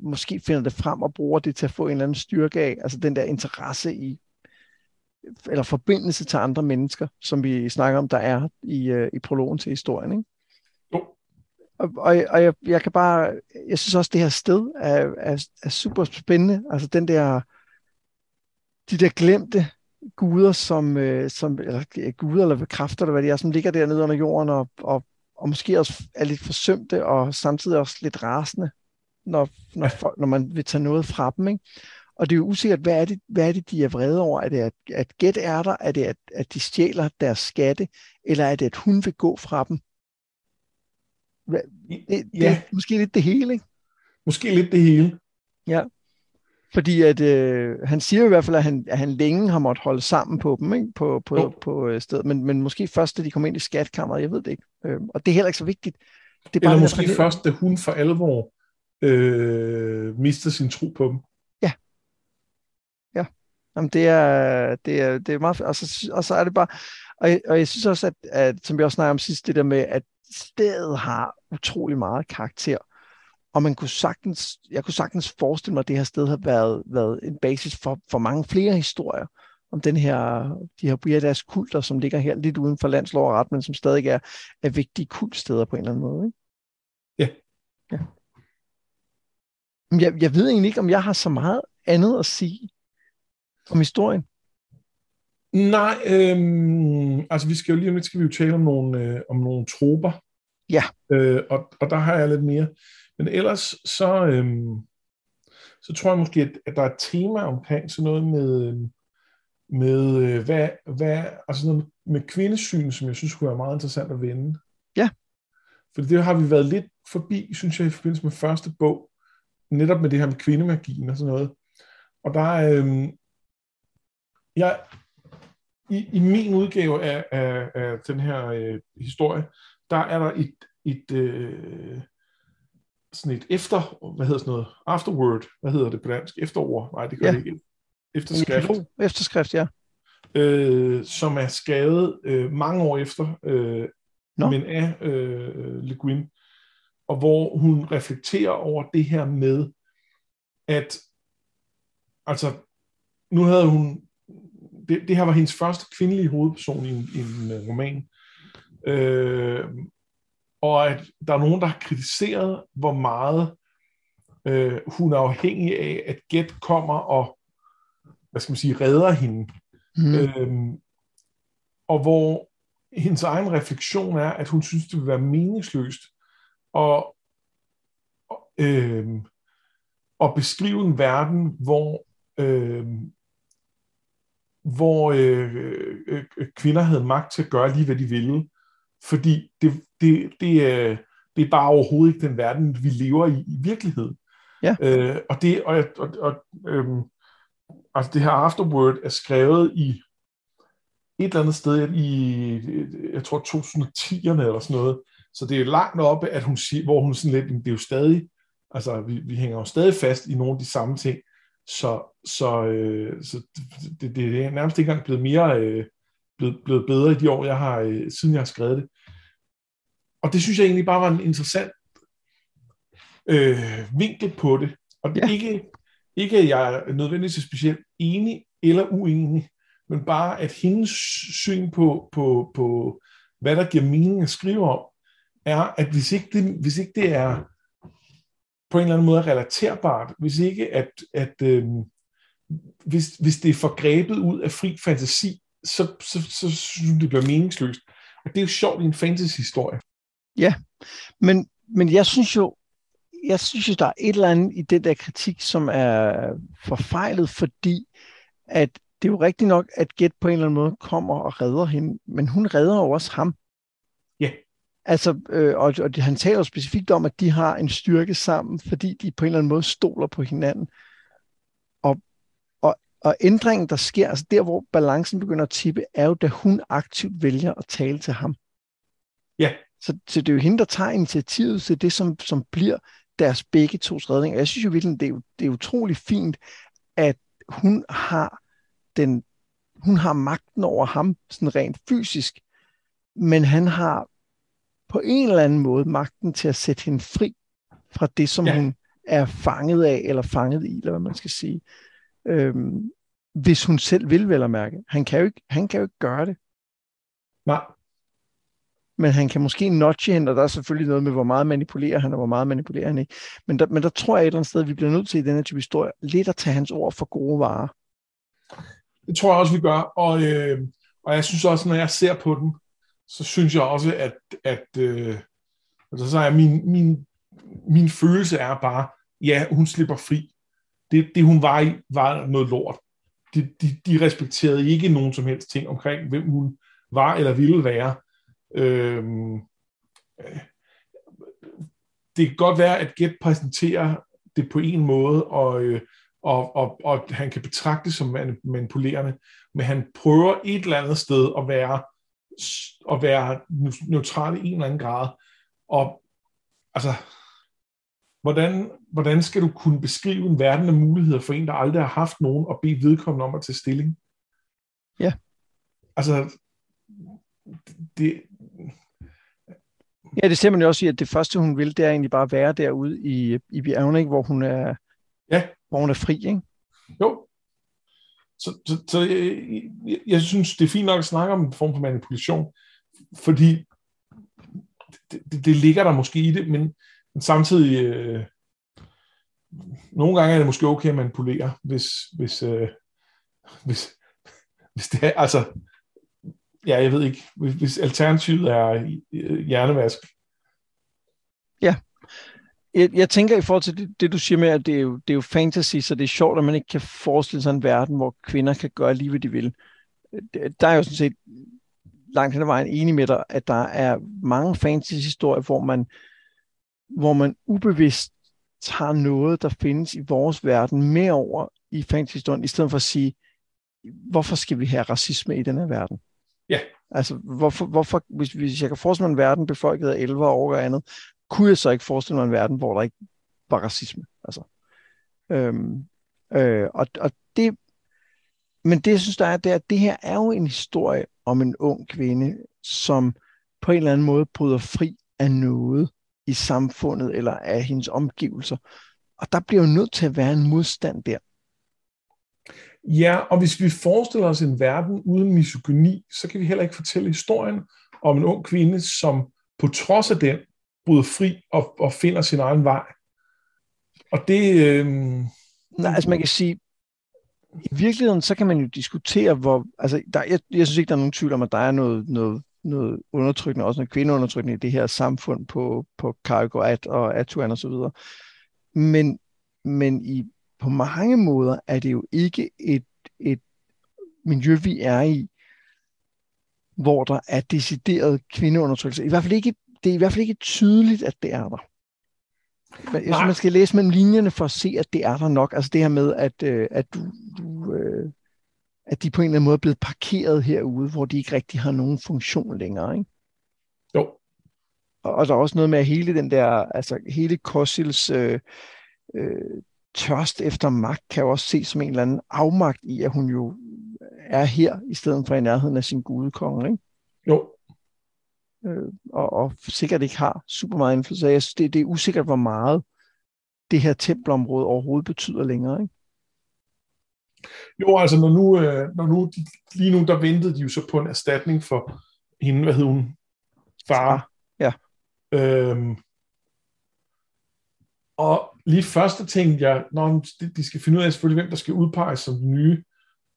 måske finder det frem og bruger det til at få en eller anden styrke af, altså den der interesse i, eller forbindelse til andre mennesker, som vi snakker om, der er i, uh, i prologen til historien. Ikke? Jo. Og, og, og jeg, jeg kan bare, jeg synes også, det her sted er, er, er super spændende. Altså den der, de der glemte guder, som, øh, som eller guder eller kræfter, eller hvad det er, som ligger dernede under jorden, og, og, og måske også er lidt forsømte, og samtidig også lidt rasende, når, når, folk, når man vil tage noget fra dem. Ikke? Og det er jo usikkert, hvad er det, hvad er det de er vrede over? Er det, at, at gæt er der? Er det, at, at de stjæler deres skatte? Eller er det, at hun vil gå fra dem? Det, det, ja. det måske lidt det hele, ikke? Måske lidt det hele. Ja. Fordi at, øh, han siger i hvert fald, at han, at han længe har måttet holde sammen på dem, ikke? på, på, oh. på øh, stedet. Men, men måske først, da de kom ind i skatkammeret, jeg ved det ikke. Øh, og det er heller ikke så vigtigt. Det er bare Eller måske først, da hun for alvor øh, mister sin tro på dem. Ja. Ja. Jamen, det er, det er, det er meget... Og så, og så er det bare... Og jeg, og jeg synes også, at, at, som vi også snakkede om sidst, det der med, at stedet har utrolig meget karakter. Og man kunne sagtens, jeg kunne sagtens forestille mig, at det her sted har været, været en basis for, for mange flere historier om den her, de her weird kulter, som ligger her lidt uden for landslov og ret, men som stadig er, er vigtige kultsteder på en eller anden måde. Ikke? Ja. ja. Jeg, jeg ved egentlig ikke, om jeg har så meget andet at sige om historien. Nej, øhm, altså vi skal jo lige om lidt skal vi jo tale om nogle, øh, om nogle troper. Ja. Øh, og, og der har jeg lidt mere. Men ellers så, øhm, så tror jeg måske, at, at der er et tema omkring sådan noget med, med øh, hvad, hvad, altså noget med kvindesyn, som jeg synes kunne være meget interessant at vende. Ja. For det har vi været lidt forbi, synes jeg, i forbindelse med første bog, netop med det her med kvindemagien og sådan noget. Og der er, øhm, jeg, i, i min udgave af, af, af den her øh, historie, der er der et, et øh, sådan et efter, hvad hedder sådan noget, afterword, hvad hedder det på dansk? Efterord? Nej, det gør ja. det ikke. Efterskrift. Efterskrift, ja. Øh, som er skrevet øh, mange år efter, øh, no. men af øh, Le Guin, og hvor hun reflekterer over det her med, at altså, nu havde hun, det, det her var hendes første kvindelige hovedperson i en, i en uh, roman, øh, og at der er nogen, der har kritiseret, hvor meget øh, hun er afhængig af, at Get kommer og, hvad skal man sige, redder hende. Mm. Øh, og hvor hendes egen refleksion er, at hun synes, det vil være meningsløst at, øh, at beskrive en verden, hvor øh, hvor øh, øh, kvinder havde magt til at gøre lige, hvad de ville. Fordi det, det, det, er, det er bare overhovedet ikke den verden, vi lever i i virkeligheden. Ja. Øh, og det, og, og, og, øh, altså det her afterword er skrevet i et eller andet sted i, jeg tror 2010'erne eller sådan noget. Så det er langt oppe, at hun siger, hvor hun sådan lidt, det er jo stadig, altså vi, vi hænger jo stadig fast i nogle af de samme ting. Så, så, øh, så det, det er nærmest ikke engang blevet mere øh, blevet, blevet bedre i de år, jeg har, øh, siden jeg har skrevet det. Og det synes jeg egentlig bare var en interessant øh, vinkel på det. Og ja. ikke, ikke at jeg er nødvendigvis specielt enig eller uenig, men bare at hendes syn på, på, på hvad der giver mening at skrive om, er, at hvis ikke det, hvis ikke det er på en eller anden måde relaterbart, hvis ikke at, at øh, hvis, hvis det er forgrebet ud af fri fantasi, så, så, så, så synes det bliver meningsløst. Og det er jo sjovt i en fantasy-historie. Ja, men, men jeg synes jo, jeg synes jo, der er et eller andet i den der kritik, som er forfejlet, fordi at det er jo rigtigt nok, at Get på en eller anden måde kommer og redder hende, men hun redder jo også ham. Altså, øh, og, og han taler jo specifikt om, at de har en styrke sammen, fordi de på en eller anden måde stoler på hinanden. Og, og, og ændringen, der sker, altså der, hvor balancen begynder at tippe, er jo, da hun aktivt vælger at tale til ham. Ja. Så, så det er jo hende, der tager initiativet til det, som, som bliver deres begge tos redning. Jeg synes jo virkelig, det er, det er utrolig fint, at hun har den, hun har magten over ham, sådan rent fysisk, men han har på en eller anden måde magten til at sætte hende fri fra det, som ja. hun er fanget af, eller fanget i, eller hvad man skal sige. Øhm, hvis hun selv vil, vel at mærke. Han kan jo ikke, han kan jo ikke gøre det. Nej. Men han kan måske notche hende, og der er selvfølgelig noget med, hvor meget manipulerer han, og hvor meget manipulerer han ikke. Men der, men der tror jeg et eller andet sted, at vi bliver nødt til i denne type historie, lidt at tage hans ord for gode varer. Det tror jeg også, vi gør. Og, øh, og jeg synes også, når jeg ser på den, så synes jeg også, at, at øh, altså, så er min, min, min følelse er bare, ja, hun slipper fri. Det, det hun var i, var noget lort. De, de, de respekterede ikke nogen som helst ting omkring, hvem hun var eller ville være. Øhm, det kan godt være, at Get præsenterer det på en måde, og, øh, og, og, og han kan betragtes som manipulerende, men han prøver et eller andet sted at være at være neutral i en eller anden grad. Og altså, hvordan, hvordan skal du kunne beskrive en verden af muligheder for en, der aldrig har haft nogen, og bede vedkommende om at tage stilling? Ja. Altså, det... Ja, det ser man jo også i, at det første, hun vil, det er egentlig bare at være derude i, i bjergene, ikke? hvor hun er, ja. hvor hun er fri, ikke? Jo, så, så, så jeg, jeg, jeg synes, det er fint nok at snakke om en form for manipulation, fordi det, det, det ligger der måske i det, men, men samtidig, øh, nogle gange er det måske okay at manipulere, hvis, hvis, øh, hvis, hvis det er, altså, ja, jeg ved ikke, hvis, hvis alternativet er øh, hjernevask. Jeg, jeg tænker i forhold til det, det, du siger med, at det er, jo, det er jo fantasy, så det er sjovt, at man ikke kan forestille sig en verden, hvor kvinder kan gøre lige, hvad de vil. Der er jo sådan set langt hen ad vejen enig med dig, at der er mange fantasy-historier, hvor man, hvor man ubevidst tager noget, der findes i vores verden, med over i fantasy-historien, i stedet for at sige, hvorfor skal vi have racisme i den her verden? Ja. Altså, hvorfor, hvorfor hvis, hvis jeg kan forestille mig en verden befolket af 11 år og andet, kunne jeg så ikke forestille mig en verden, hvor der ikke var racisme? Altså, øhm, øh, og, og det, men det, jeg synes, der er, det er, at det her er jo en historie om en ung kvinde, som på en eller anden måde bryder fri af noget i samfundet eller af hendes omgivelser. Og der bliver jo nødt til at være en modstand der. Ja, og hvis vi forestiller os en verden uden misogyni, så kan vi heller ikke fortælle historien om en ung kvinde, som på trods af den bryder fri og, og finder sin egen vej. Og det... Øh... Nej, altså man kan sige, i virkeligheden, så kan man jo diskutere, hvor... Altså, der, jeg, jeg synes ikke, der er nogen tvivl om, at der er noget, noget, noget undertrykkende, også noget kvindeundertrykkende i det her samfund på, på Cargo og Atuan og så videre. Men, men i, på mange måder er det jo ikke et, et miljø, vi er i, hvor der er decideret kvindeundertrykkelse. I hvert fald ikke, det er i hvert fald ikke tydeligt, at det er der. Jeg synes, man skal læse mellem linjerne for at se, at det er der nok. Altså det her med, at, øh, at, du, du, øh, at de på en eller anden måde er blevet parkeret herude, hvor de ikke rigtig har nogen funktion længere. Ikke? Jo. Og, og der er også noget med at hele den der, altså hele Kossils øh, øh, tørst efter magt, kan jo også ses som en eller anden afmagt i, at hun jo er her, i stedet for i nærheden af sin gudekonge. Ikke? Jo øh, og, og sikkert ikke har super meget indflydelse. Jeg synes, det, det er usikkert, hvor meget det her tempelområde overhovedet betyder længere. Ikke? Jo, altså når nu, øh, når nu lige nu, der ventede de jo så på en erstatning for hende, hvad hed hun? Far. Ja. Øhm, og lige første tænkte jeg, når de, skal finde ud af selvfølgelig, hvem der skal udpeges som den nye,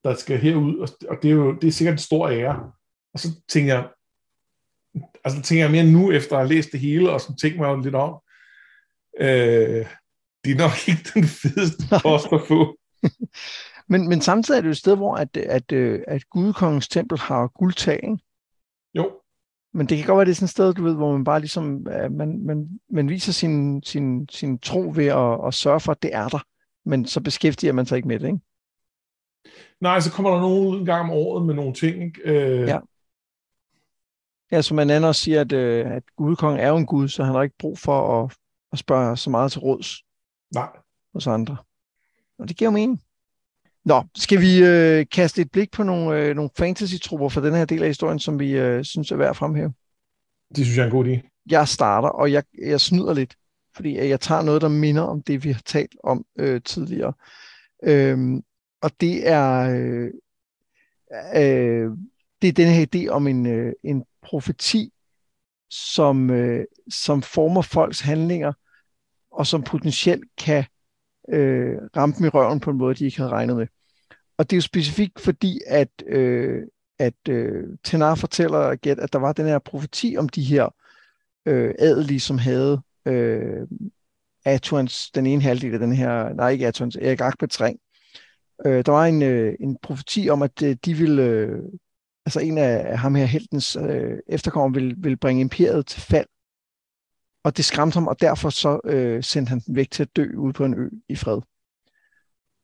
der skal herud, og, og det er jo det er sikkert en stor ære. Og så tænker jeg, altså tænker jeg mere nu, efter at have læst det hele, og så tænker mig lidt om, øh, det er nok ikke den fedeste post at få. men, men samtidig er det jo et sted, hvor at, at, øh, at Gudkongens tempel har guldtag, ikke? Jo. Men det kan godt være, det er sådan et sted, du ved, hvor man bare ligesom, man, man, man viser sin, sin, sin tro ved at, at sørge for, at det er der. Men så beskæftiger man sig ikke med det, ikke? Nej, så kommer der nogen en gang om året med nogle ting, ikke? Øh, ja. Ja, som man anden også siger, at, øh, at gudkongen er jo en gud, så han har ikke brug for at, at spørge så meget til råds Nej. hos andre. Og det giver mening. Nå, skal vi øh, kaste et blik på nogle, øh, nogle fantasy-trupper for den her del af historien, som vi øh, synes er værd at fremhæve? Det synes jeg er en god idé. Jeg starter, og jeg, jeg snyder lidt, fordi jeg tager noget, der minder om det, vi har talt om øh, tidligere. Øhm, og det er, øh, øh, det er den her idé om en, øh, en profeti, som, øh, som former folks handlinger, og som potentielt kan øh, ramme dem i røven på en måde, de ikke havde regnet med. Og det er jo specifikt fordi, at, øh, at øh, Tenar fortæller at der var den her profeti om de her øh, adelige, som havde øh, Atuans, den ene halvdel af den her, nej ikke Atuans, Erik Akbets ring. Øh, der var en, øh, en profeti om, at øh, de ville øh, altså en af ham her heltens øh, efterkommer vil, vil bringe imperiet til fald. Og det skræmte ham, og derfor så øh, sendte han den væk til at dø ude på en ø i fred.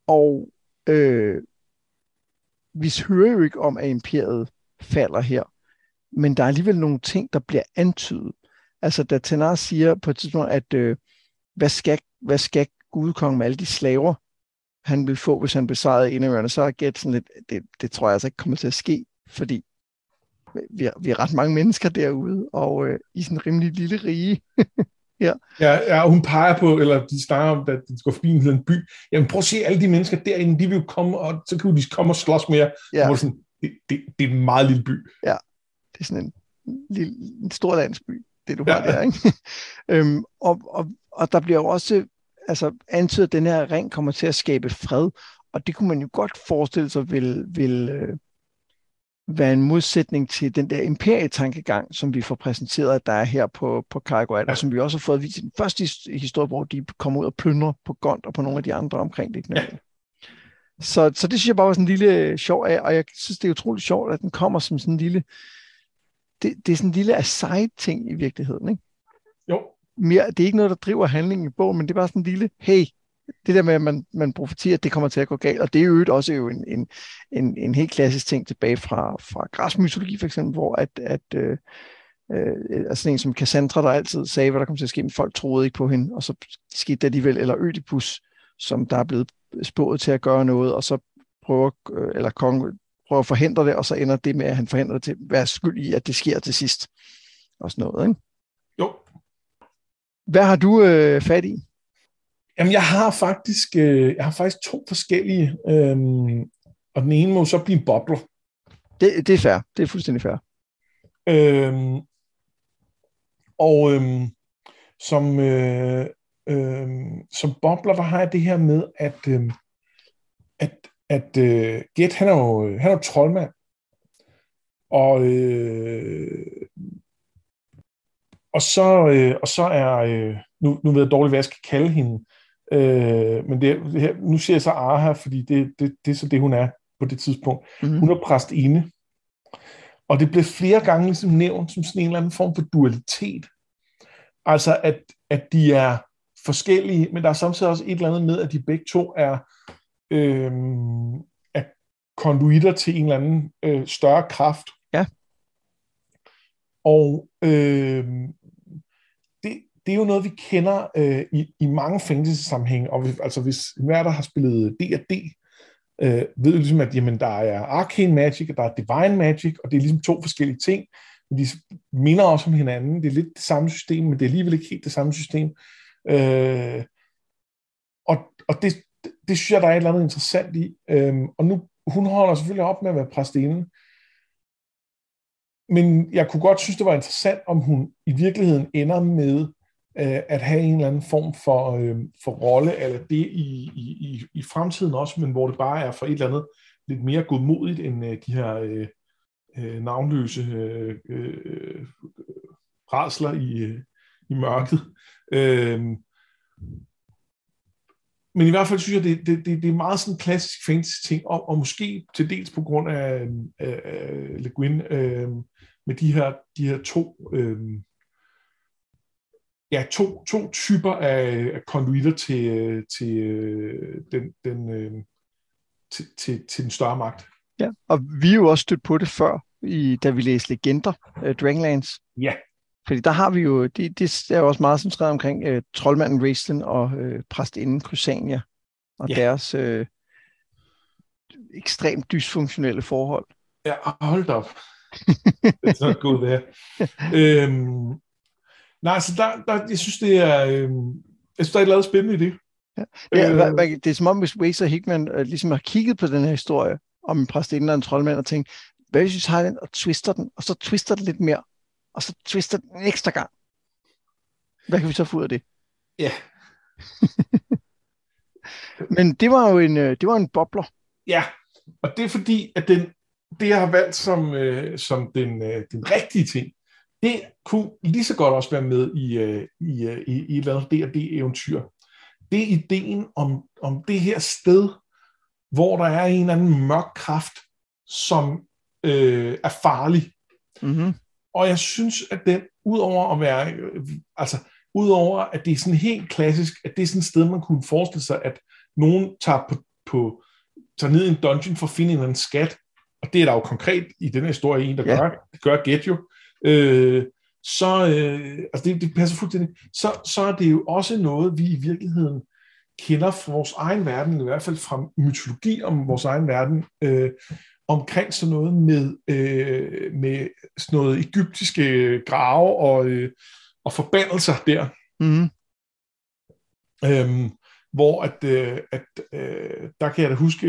Og øh, vi hører jo ikke om, at imperiet falder her, men der er alligevel nogle ting, der bliver antydet. Altså da Tenar siger på et tidspunkt, at øh, hvad, skal, hvad skal gudkongen med alle de slaver, han vil få, hvis han besejrede en af så er Gæt sådan lidt, det, det tror jeg altså ikke kommer til at ske fordi vi er, vi er ret mange mennesker derude, og øh, i sådan en rimelig lille rige. ja. Ja, ja, hun peger på, eller de snakker om, at de går forbi en by. Jamen prøv at se, alle de mennesker derinde, de vil jo komme, og så kan de komme og slås mere. Ja. Sådan, det, det, det er en meget lille by. Ja, det er sådan en, lille, en stor landsby, det du ja. har der. Ikke? øhm, og, og, og der bliver jo også altså, antydet, at den her ring kommer til at skabe fred, og det kunne man jo godt forestille sig vil, vil øh, være en modsætning til den der imperietankegang, som vi får præsenteret, at der er her på, på Cargo ja. og som vi også har fået vist i den første historie, hvor de kommer ud og plyndrer på Gond og på nogle af de andre omkring det. Ja. Så, så det synes jeg bare var sådan en lille sjov af, og jeg synes, det er utroligt sjovt, at den kommer som sådan en lille, det, det er sådan en lille aside-ting i virkeligheden, ikke? Jo. Mere, det er ikke noget, der driver handlingen i bogen, men det er bare sådan en lille, hey, det der med, at man, man profiterer, at det kommer til at gå galt, og det er jo også jo en, en, en, en helt klassisk ting tilbage fra, fra græsmytologi for eksempel, hvor at, at øh, øh, altså en som Cassandra, der altid sagde, hvad der kom til at ske, men folk troede ikke på hende, og så skete det alligevel, eller Ødipus, som der er blevet spået til at gøre noget, og så prøver, øh, eller kongen prøver at forhindre det, og så ender det med, at han forhindrer det til at være skyld i, at det sker til sidst. Og sådan noget, ikke? Jo. Hvad har du øh, fat i? Jamen, jeg har faktisk, øh, jeg har faktisk to forskellige, øh, og den ene må så blive bobler. Det, det er fair. Det er fuldstændig fair. Øh, og øh, som, øh, øh, som bobler, der har jeg det her med, at, øh, at, at øh, Gert, han er jo, han er jo troldmand. Og, øh, og, så, øh, og så er, øh, nu, nu ved jeg dårligt, hvad jeg skal kalde hende, øh, men det, det her, nu siger jeg så Aha, fordi det, det, det er så det, hun er på det tidspunkt. Mm-hmm. Hun er præstinde. Og det blev flere gange ligesom nævnt som sådan en eller anden form for dualitet. Altså, at, at de er forskellige, men der er samtidig også et eller andet med, at de begge to er, øh, er konduitter til en eller anden øh, større kraft. Ja. Og øh, det, er jo noget, vi kender øh, i, i mange fantasy-sammenhænge, og vi, altså hvis hver der har spillet D&D, øh, ved ligesom, at jamen, der er arcane magic, og der er divine magic, og det er ligesom to forskellige ting, men de minder også om hinanden. Det er lidt det samme system, men det er alligevel ikke helt det samme system. Øh, og og det, det synes jeg, der er et eller andet interessant i. Øh, og nu, hun holder selvfølgelig op med at være præstinde, men jeg kunne godt synes, det var interessant, om hun i virkeligheden ender med øh, at have en eller anden form for, øh, for rolle, eller det i, i, i i fremtiden også, men hvor det bare er for et eller andet lidt mere godmodigt end øh, de her øh, øh, navnløse øh, øh, rasler i, øh, i mørket. Øh, men i hvert fald synes jeg, det, det, det, det er meget sådan en klassisk fantasy-ting, og, og måske til dels på grund af, øh, Le Guin, øh, med de her, de her to, øh, ja, to, to typer af, konduitter til, til øh, den, den, øh, til, til, til den større magt. Ja, og vi er jo også stødt på det før, i, da vi læste Legender, uh, Dragonlance. Ja. Fordi der har vi jo, det, det er jo også meget centreret omkring uh, troldmanden Raistlin og uh, præstinden Crysania, og ja. deres uh, ekstremt dysfunktionelle forhold. Ja, hold op. det er så godt det her. øhm, nej, så der, der, jeg synes, det er, øhm, jeg synes, der er et eller andet spændende i det. Ja. Ja, øh, det er som om, hvis Waze og Hickman uh, ligesom har kigget på den her historie om en præstinde og en troldmand og tænkt, hvad hvis vi tager den og twister den, og så twister den lidt mere, og så twister den en ekstra gang? Hvad kan vi så få ud af det? Ja. Men det var jo en, øh, det var en bobler. Ja, og det er fordi, at den, det jeg har valgt som, øh, som den, øh, den rigtige ting, det kunne lige så godt også være med i, øh, i, øh, i, i et eller andet D&D-eventyr. Det er ideen om, om det her sted, hvor der er en eller anden mørk kraft, som øh, er farlig. Mm-hmm. Og jeg synes, at den, udover at være, øh, altså, udover at det er sådan helt klassisk, at det er sådan et sted, man kunne forestille sig, at nogen tager på, på tager ned i en dungeon for at finde en eller anden skat, og det er der jo konkret i den her historie en, der ja. gør, gør Get jo, øh, så, øh, altså det, det passer fuldstændig, så, så er det jo også noget, vi i virkeligheden kender fra vores egen verden, i hvert fald fra mytologi om vores egen verden, øh, omkring sådan noget med, øh, med sådan noget egyptiske grave og, øh, og forbandelser der. Mm. Øhm, hvor at, øh, at øh, der kan jeg da huske,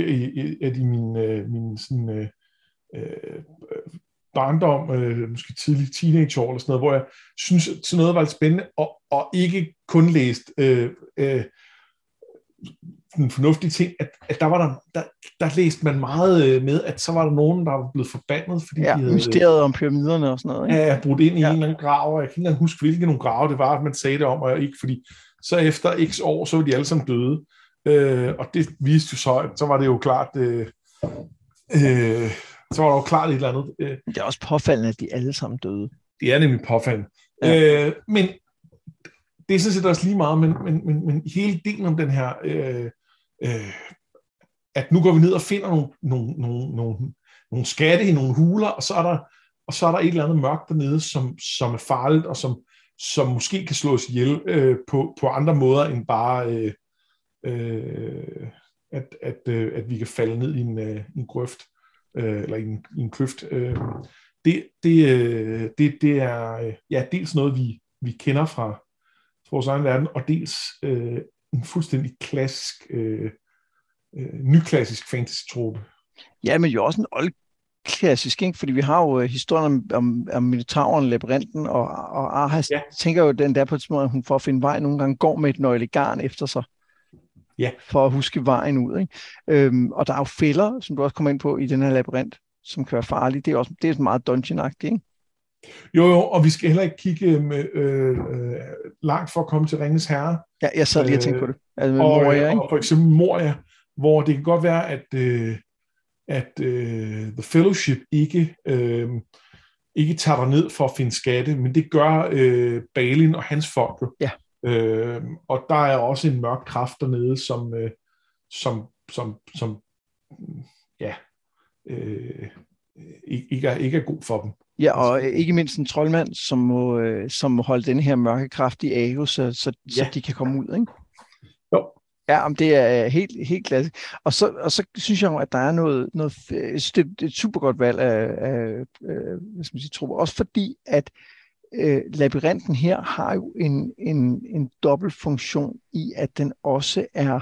at i min, øh, min sådan, øh, øh, barndom, øh, måske tidlig teenageår eller sådan noget, hvor jeg synes, at sådan noget var lidt spændende, og, og ikke kun læst øh, øh, en fornuftig ting, at, at der var der, der, der læste man meget øh, med, at så var der nogen, der var blevet forbandet, fordi ja, de havde... mysteriet om pyramiderne og sådan noget. Ikke? Ja, brudt ind i ja. en eller anden grav, og jeg kan ikke huske, hvilke nogle grave det var, at man sagde det om, og ikke, fordi så efter x år, så var de alle sammen døde. Øh, og det viste jo så, at så var det jo klart, øh, øh, så var der jo klart et eller andet. Øh. Det er også påfaldende, at de alle sammen døde. Det er nemlig påfaldende. Ja. Øh, men det er sådan set også lige meget, men, men, men, men hele ideen om den her, øh, øh, at nu går vi ned og finder nogle, nogle, nogle, nogle, nogle skatte i nogle huler, og så er der, og så er der et eller andet mørkt dernede, som, som er farligt, og som, som måske kan slås ihjel øh, på, på andre måder end bare, øh, øh, at, at, øh, at vi kan falde ned i en, øh, en grøft, øh, eller i en, i en kløft. Øh, det, det, øh, det, det er øh, ja, dels noget, vi, vi kender fra vores egen verden, og dels øh, en fuldstændig klassisk, øh, øh, nyklassisk fantasy-trope. Ja, men jo også en old klassisk, ikke? fordi vi har jo øh, historien om, om, om Minotauren, labyrinten, og, og Arhas ja. tænker jo den der på et måde, at hun for at finde vej nogle gange går med et nøglegarn efter sig. Ja. For at huske vejen ud. Ikke? Øhm, og der er jo fælder, som du også kommer ind på i den her labyrint, som kan være farlige. Det er også det er meget dungeon-agtigt, ikke? Jo, jo, og vi skal heller ikke kigge med, øh, øh, langt for at komme til Ringens Herre. Ja, jeg sad lige og tænkte på det. Altså med og, Moria, ikke? og for eksempel Moria, hvor det kan godt være, at, øh, at øh, The Fellowship ikke, øh, ikke tager ned for at finde skatte, men det gør øh, Balin og hans folk jo. Ja. Øh, og der er også en mørk kraft dernede, som, øh, som, som, som ja, øh, ikke, er, ikke er god for dem. Ja, og ikke mindst en troldmand, som må, øh, som må holde den her mørke kraft i ave, så, så, ja. så de kan komme ud, ikke? Jo. Ja, om det er helt, helt klassisk. Og så, og så synes jeg jo, at der er noget, noget det, er et super godt valg af, af af hvad skal man sige, tro. Også fordi, at øh, labyrinten her har jo en, en, en dobbelt funktion i, at den også er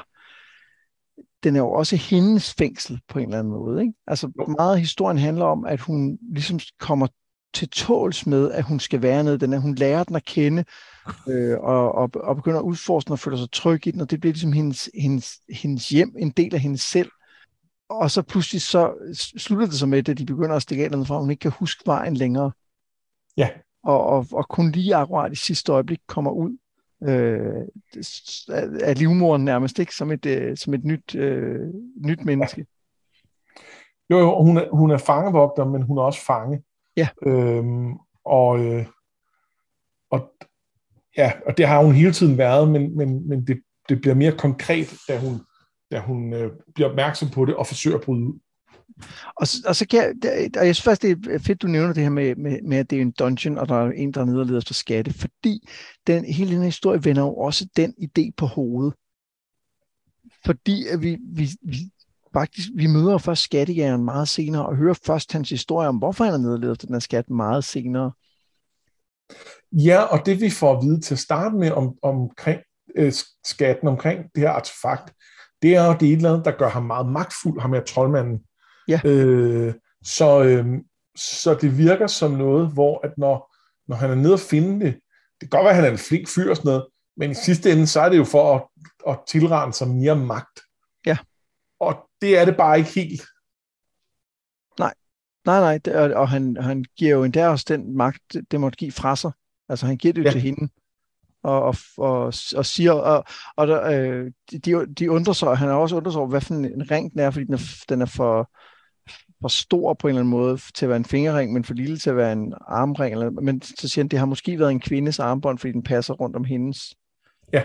den er jo også hendes fængsel på en eller anden måde. Ikke? Altså meget af historien handler om, at hun ligesom kommer til tåls med, at hun skal være nede. Den er, hun lærer den at kende, øh, og, og, og begynder at udforske den og føler sig tryg i den, og det bliver ligesom hendes, hendes, hendes hjem, en del af hendes selv. Og så pludselig så slutter det sig med, at de begynder at stikke af fra, hun ikke kan huske vejen længere. Ja. Og, og, og kun lige akkurat i sidste øjeblik kommer ud øh, af livmoren nærmest, ikke? Som et, øh, som et nyt, øh, nyt menneske. Ja. Jo, jo, hun er, hun er fangevogter, men hun er også fange. Ja. Øhm, og, øh, og, ja, og det har hun hele tiden været, men, men, men det, det bliver mere konkret, da hun, da hun øh, bliver opmærksom på det og forsøger at bryde ud. Og, og, så kan jeg, og jeg synes faktisk, det er fedt, du nævner det her med, med, med, at det er en dungeon, og der er en, der er nede og leder efter skatte, fordi den, hele den historie vender jo også den idé på hovedet. Fordi at vi, vi, vi, faktisk, vi møder først skattejægeren meget senere, og hører først hans historie om, hvorfor han er nede og leder efter den her skat meget senere. Ja, og det vi får at vide til at starte med om, omkring øh, skatten, omkring det her artefakt, det er jo det et eller andet, der gør ham meget magtfuld, ham her troldmanden. Ja. Øh, så, øh, så det virker som noget, hvor at når, når han er nede og finde det, det kan godt være, at han er en flink fyr og sådan noget, men i sidste ende, så er det jo for at, at tilrane sig mere magt. Ja. Og det er det bare ikke helt. Nej, nej, nej, det, og, og han, han giver jo endda også den magt, det måtte give fra sig. Altså han giver det jo ja. til hende og, og, og, og siger, og, og der, øh, de, de undrer sig, og han har også undret sig over, hvad for en ring den er, fordi den er, den er for, for stor på en eller anden måde til at være en fingerring, men for lille til at være en armring. Eller, men så siger han, det har måske været en kvindes armbånd, fordi den passer rundt om hendes. Ja.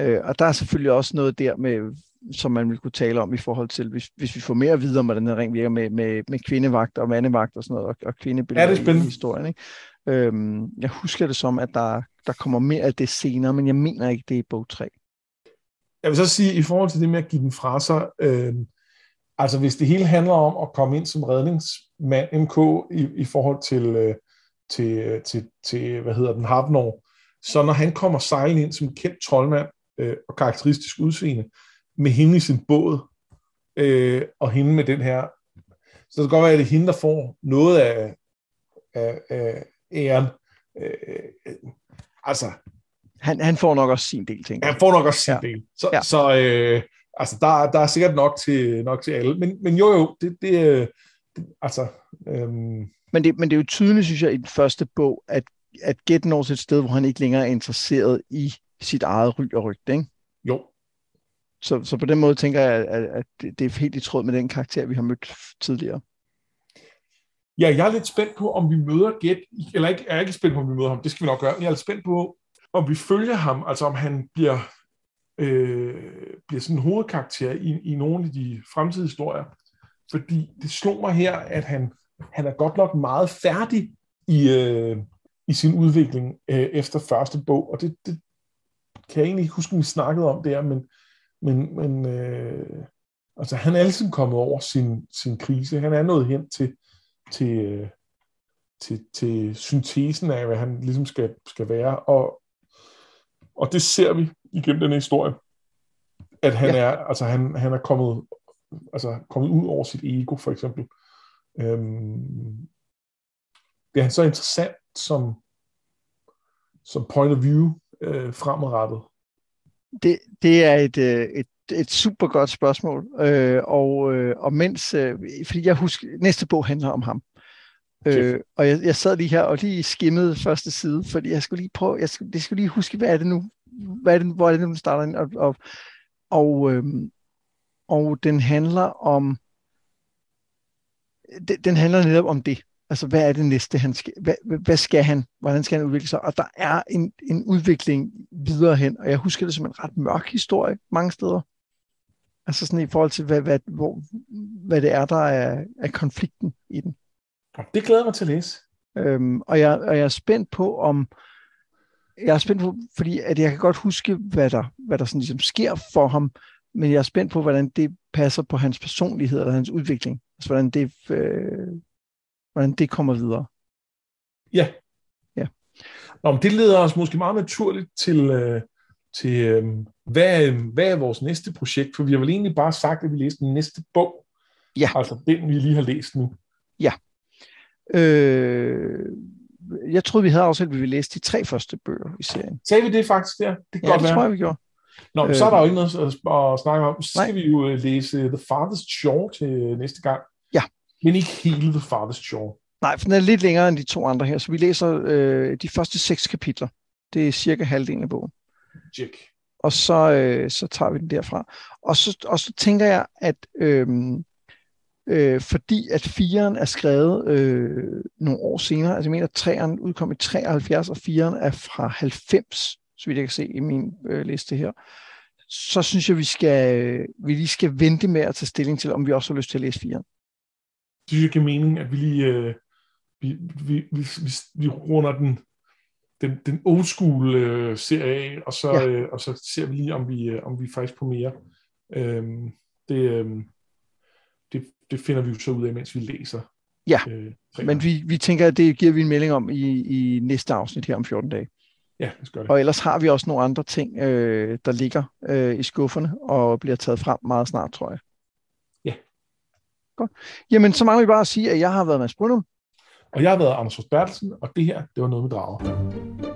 Øh, og der er selvfølgelig også noget der med, som man vil kunne tale om i forhold til, hvis, hvis vi får mere at vide om, hvordan den ring virker med, med, med kvindevagt og mandevagt og sådan noget, og, og kvindebilleder ja, i, i historien. Ikke? Øhm, jeg husker det som, at der, der kommer mere af det senere, men jeg mener ikke, det er i bog 3. Jeg vil så sige, i forhold til det med at give den fra sig, øh, altså hvis det hele handler om at komme ind som redningsmand MK i, i forhold til, øh, til, til, til, hvad hedder den, Hartnor, så når han kommer sejlende ind som kendt troldmand øh, og karakteristisk udseende, med hende i sin båd, øh, og hende med den her, så det kan godt være, at det er hende, der får noget af, af, af æren. Øh, altså, han, han får nok også sin del, ting. Han får nok også sin ja. del. Så, ja. så øh, altså, der, der er sikkert nok til, nok til alle. Men, men jo, jo, det, det, øh, det altså... Øhm... Men, det, men det er jo tydeligt, synes jeg, i den første bog, at, at Get når til et sted, hvor han ikke længere er interesseret i sit eget ry og rygte, ikke? Jo. Så, så på den måde tænker jeg, at, at det, er helt i tråd med den karakter, vi har mødt tidligere. Ja, jeg er lidt spændt på, om vi møder Get, eller ikke, jeg er ikke spændt på, om vi møder ham, det skal vi nok gøre, jeg er lidt spændt på, om vi følger ham, altså om han bliver, øh, bliver sådan en hovedkarakter i, i nogle af de fremtidige historier. Fordi det slog mig her, at han, han er godt nok meget færdig i, øh, i sin udvikling øh, efter første bog, og det, det kan jeg egentlig ikke huske, om vi snakkede om der, men, men, men øh, altså, han er altid kommet over sin, sin krise. Han er nået hen til, til, øh, til, til syntesen af, hvad han ligesom skal, skal være, og, og det ser vi igennem den historie, at han ja. er, altså han, han er kommet, altså kommet ud over sit ego, for eksempel. Øhm, det er han så interessant som, som point of view øh, fremadrettet? Det, det er et, øh, et, et super godt spørgsmål, øh, og, øh, og mens, øh, fordi jeg husker, næste bog handler om ham. Øh, og jeg, jeg sad lige her og lige skimmede første side, fordi jeg skulle lige prøve, jeg skulle, jeg skulle lige huske, hvad er det nu, hvad er det, hvor er det nu, den starter og, og, og, øh, og den handler om, den, den handler netop om det, Altså, hvad er det næste, han skal, hvad, hvad skal han, hvordan skal han udvikle sig? Og der er en, en udvikling videre hen, og jeg husker det som en ret mørk historie mange steder. Altså sådan i forhold til, hvad, hvad, hvor, hvad det er, der er, er konflikten i den. Det glæder mig til at læse. Øhm, og, jeg, og jeg er spændt på, om jeg er spændt på, fordi at jeg kan godt huske, hvad der, hvad der sådan ligesom sker for ham, men jeg er spændt på, hvordan det passer på hans personlighed eller hans udvikling. Altså hvordan det, øh, hvordan det kommer videre. Ja. ja. Nå, men det leder os måske meget naturligt til, øh, til øh, hvad, hvad er vores næste projekt? For vi har vel egentlig bare sagt, at vi læste den næste bog. Ja. Altså den, vi lige har læst nu. Ja. Øh, jeg troede, vi havde aftalt, at vi ville læse de tre første bøger i serien. Sagde vi det faktisk der? Det kan ja, godt det være. tror jeg, vi gjorde. Nå, øh, så er der jo ikke noget at, snakke om. Så skal nej. vi jo øh, læse The Farthest Shore til næste gang. Ja. Men ikke hele The Farthest Shore. Nej, for den er lidt længere end de to andre her, så vi læser øh, de første seks kapitler. Det er cirka halvdelen af bogen. Check. Og så, øh, så tager vi den derfra. Og så, og så tænker jeg, at øh, øh, fordi at firen er skrevet øh, nogle år senere, altså jeg mener, at træerne udkom i 73, og firen er fra 90, så vidt jeg kan se i min øh, liste her, så synes jeg, vi skal vi lige skal vente med at tage stilling til, om vi også har lyst til at læse firen synes jeg giver mening, at vi lige øh, vi, vi, vi, vi, vi runder den, den, den old school øh, serie af, og så, ja. øh, og så ser vi lige, om vi, øh, om vi faktisk på mere. Øhm, det, øh, det, det finder vi jo så ud af, mens vi læser. Ja, øh, men vi, vi tænker, at det giver vi en melding om i, i næste afsnit her om 14 dage. Ja, det skal det. Og ellers har vi også nogle andre ting, øh, der ligger øh, i skufferne og bliver taget frem meget snart, tror jeg. Godt. Jamen, så mangler vi bare at sige, at jeg har været Mads Brynum. Og jeg har været Anders Bertelsen, og det her, det var noget med drager.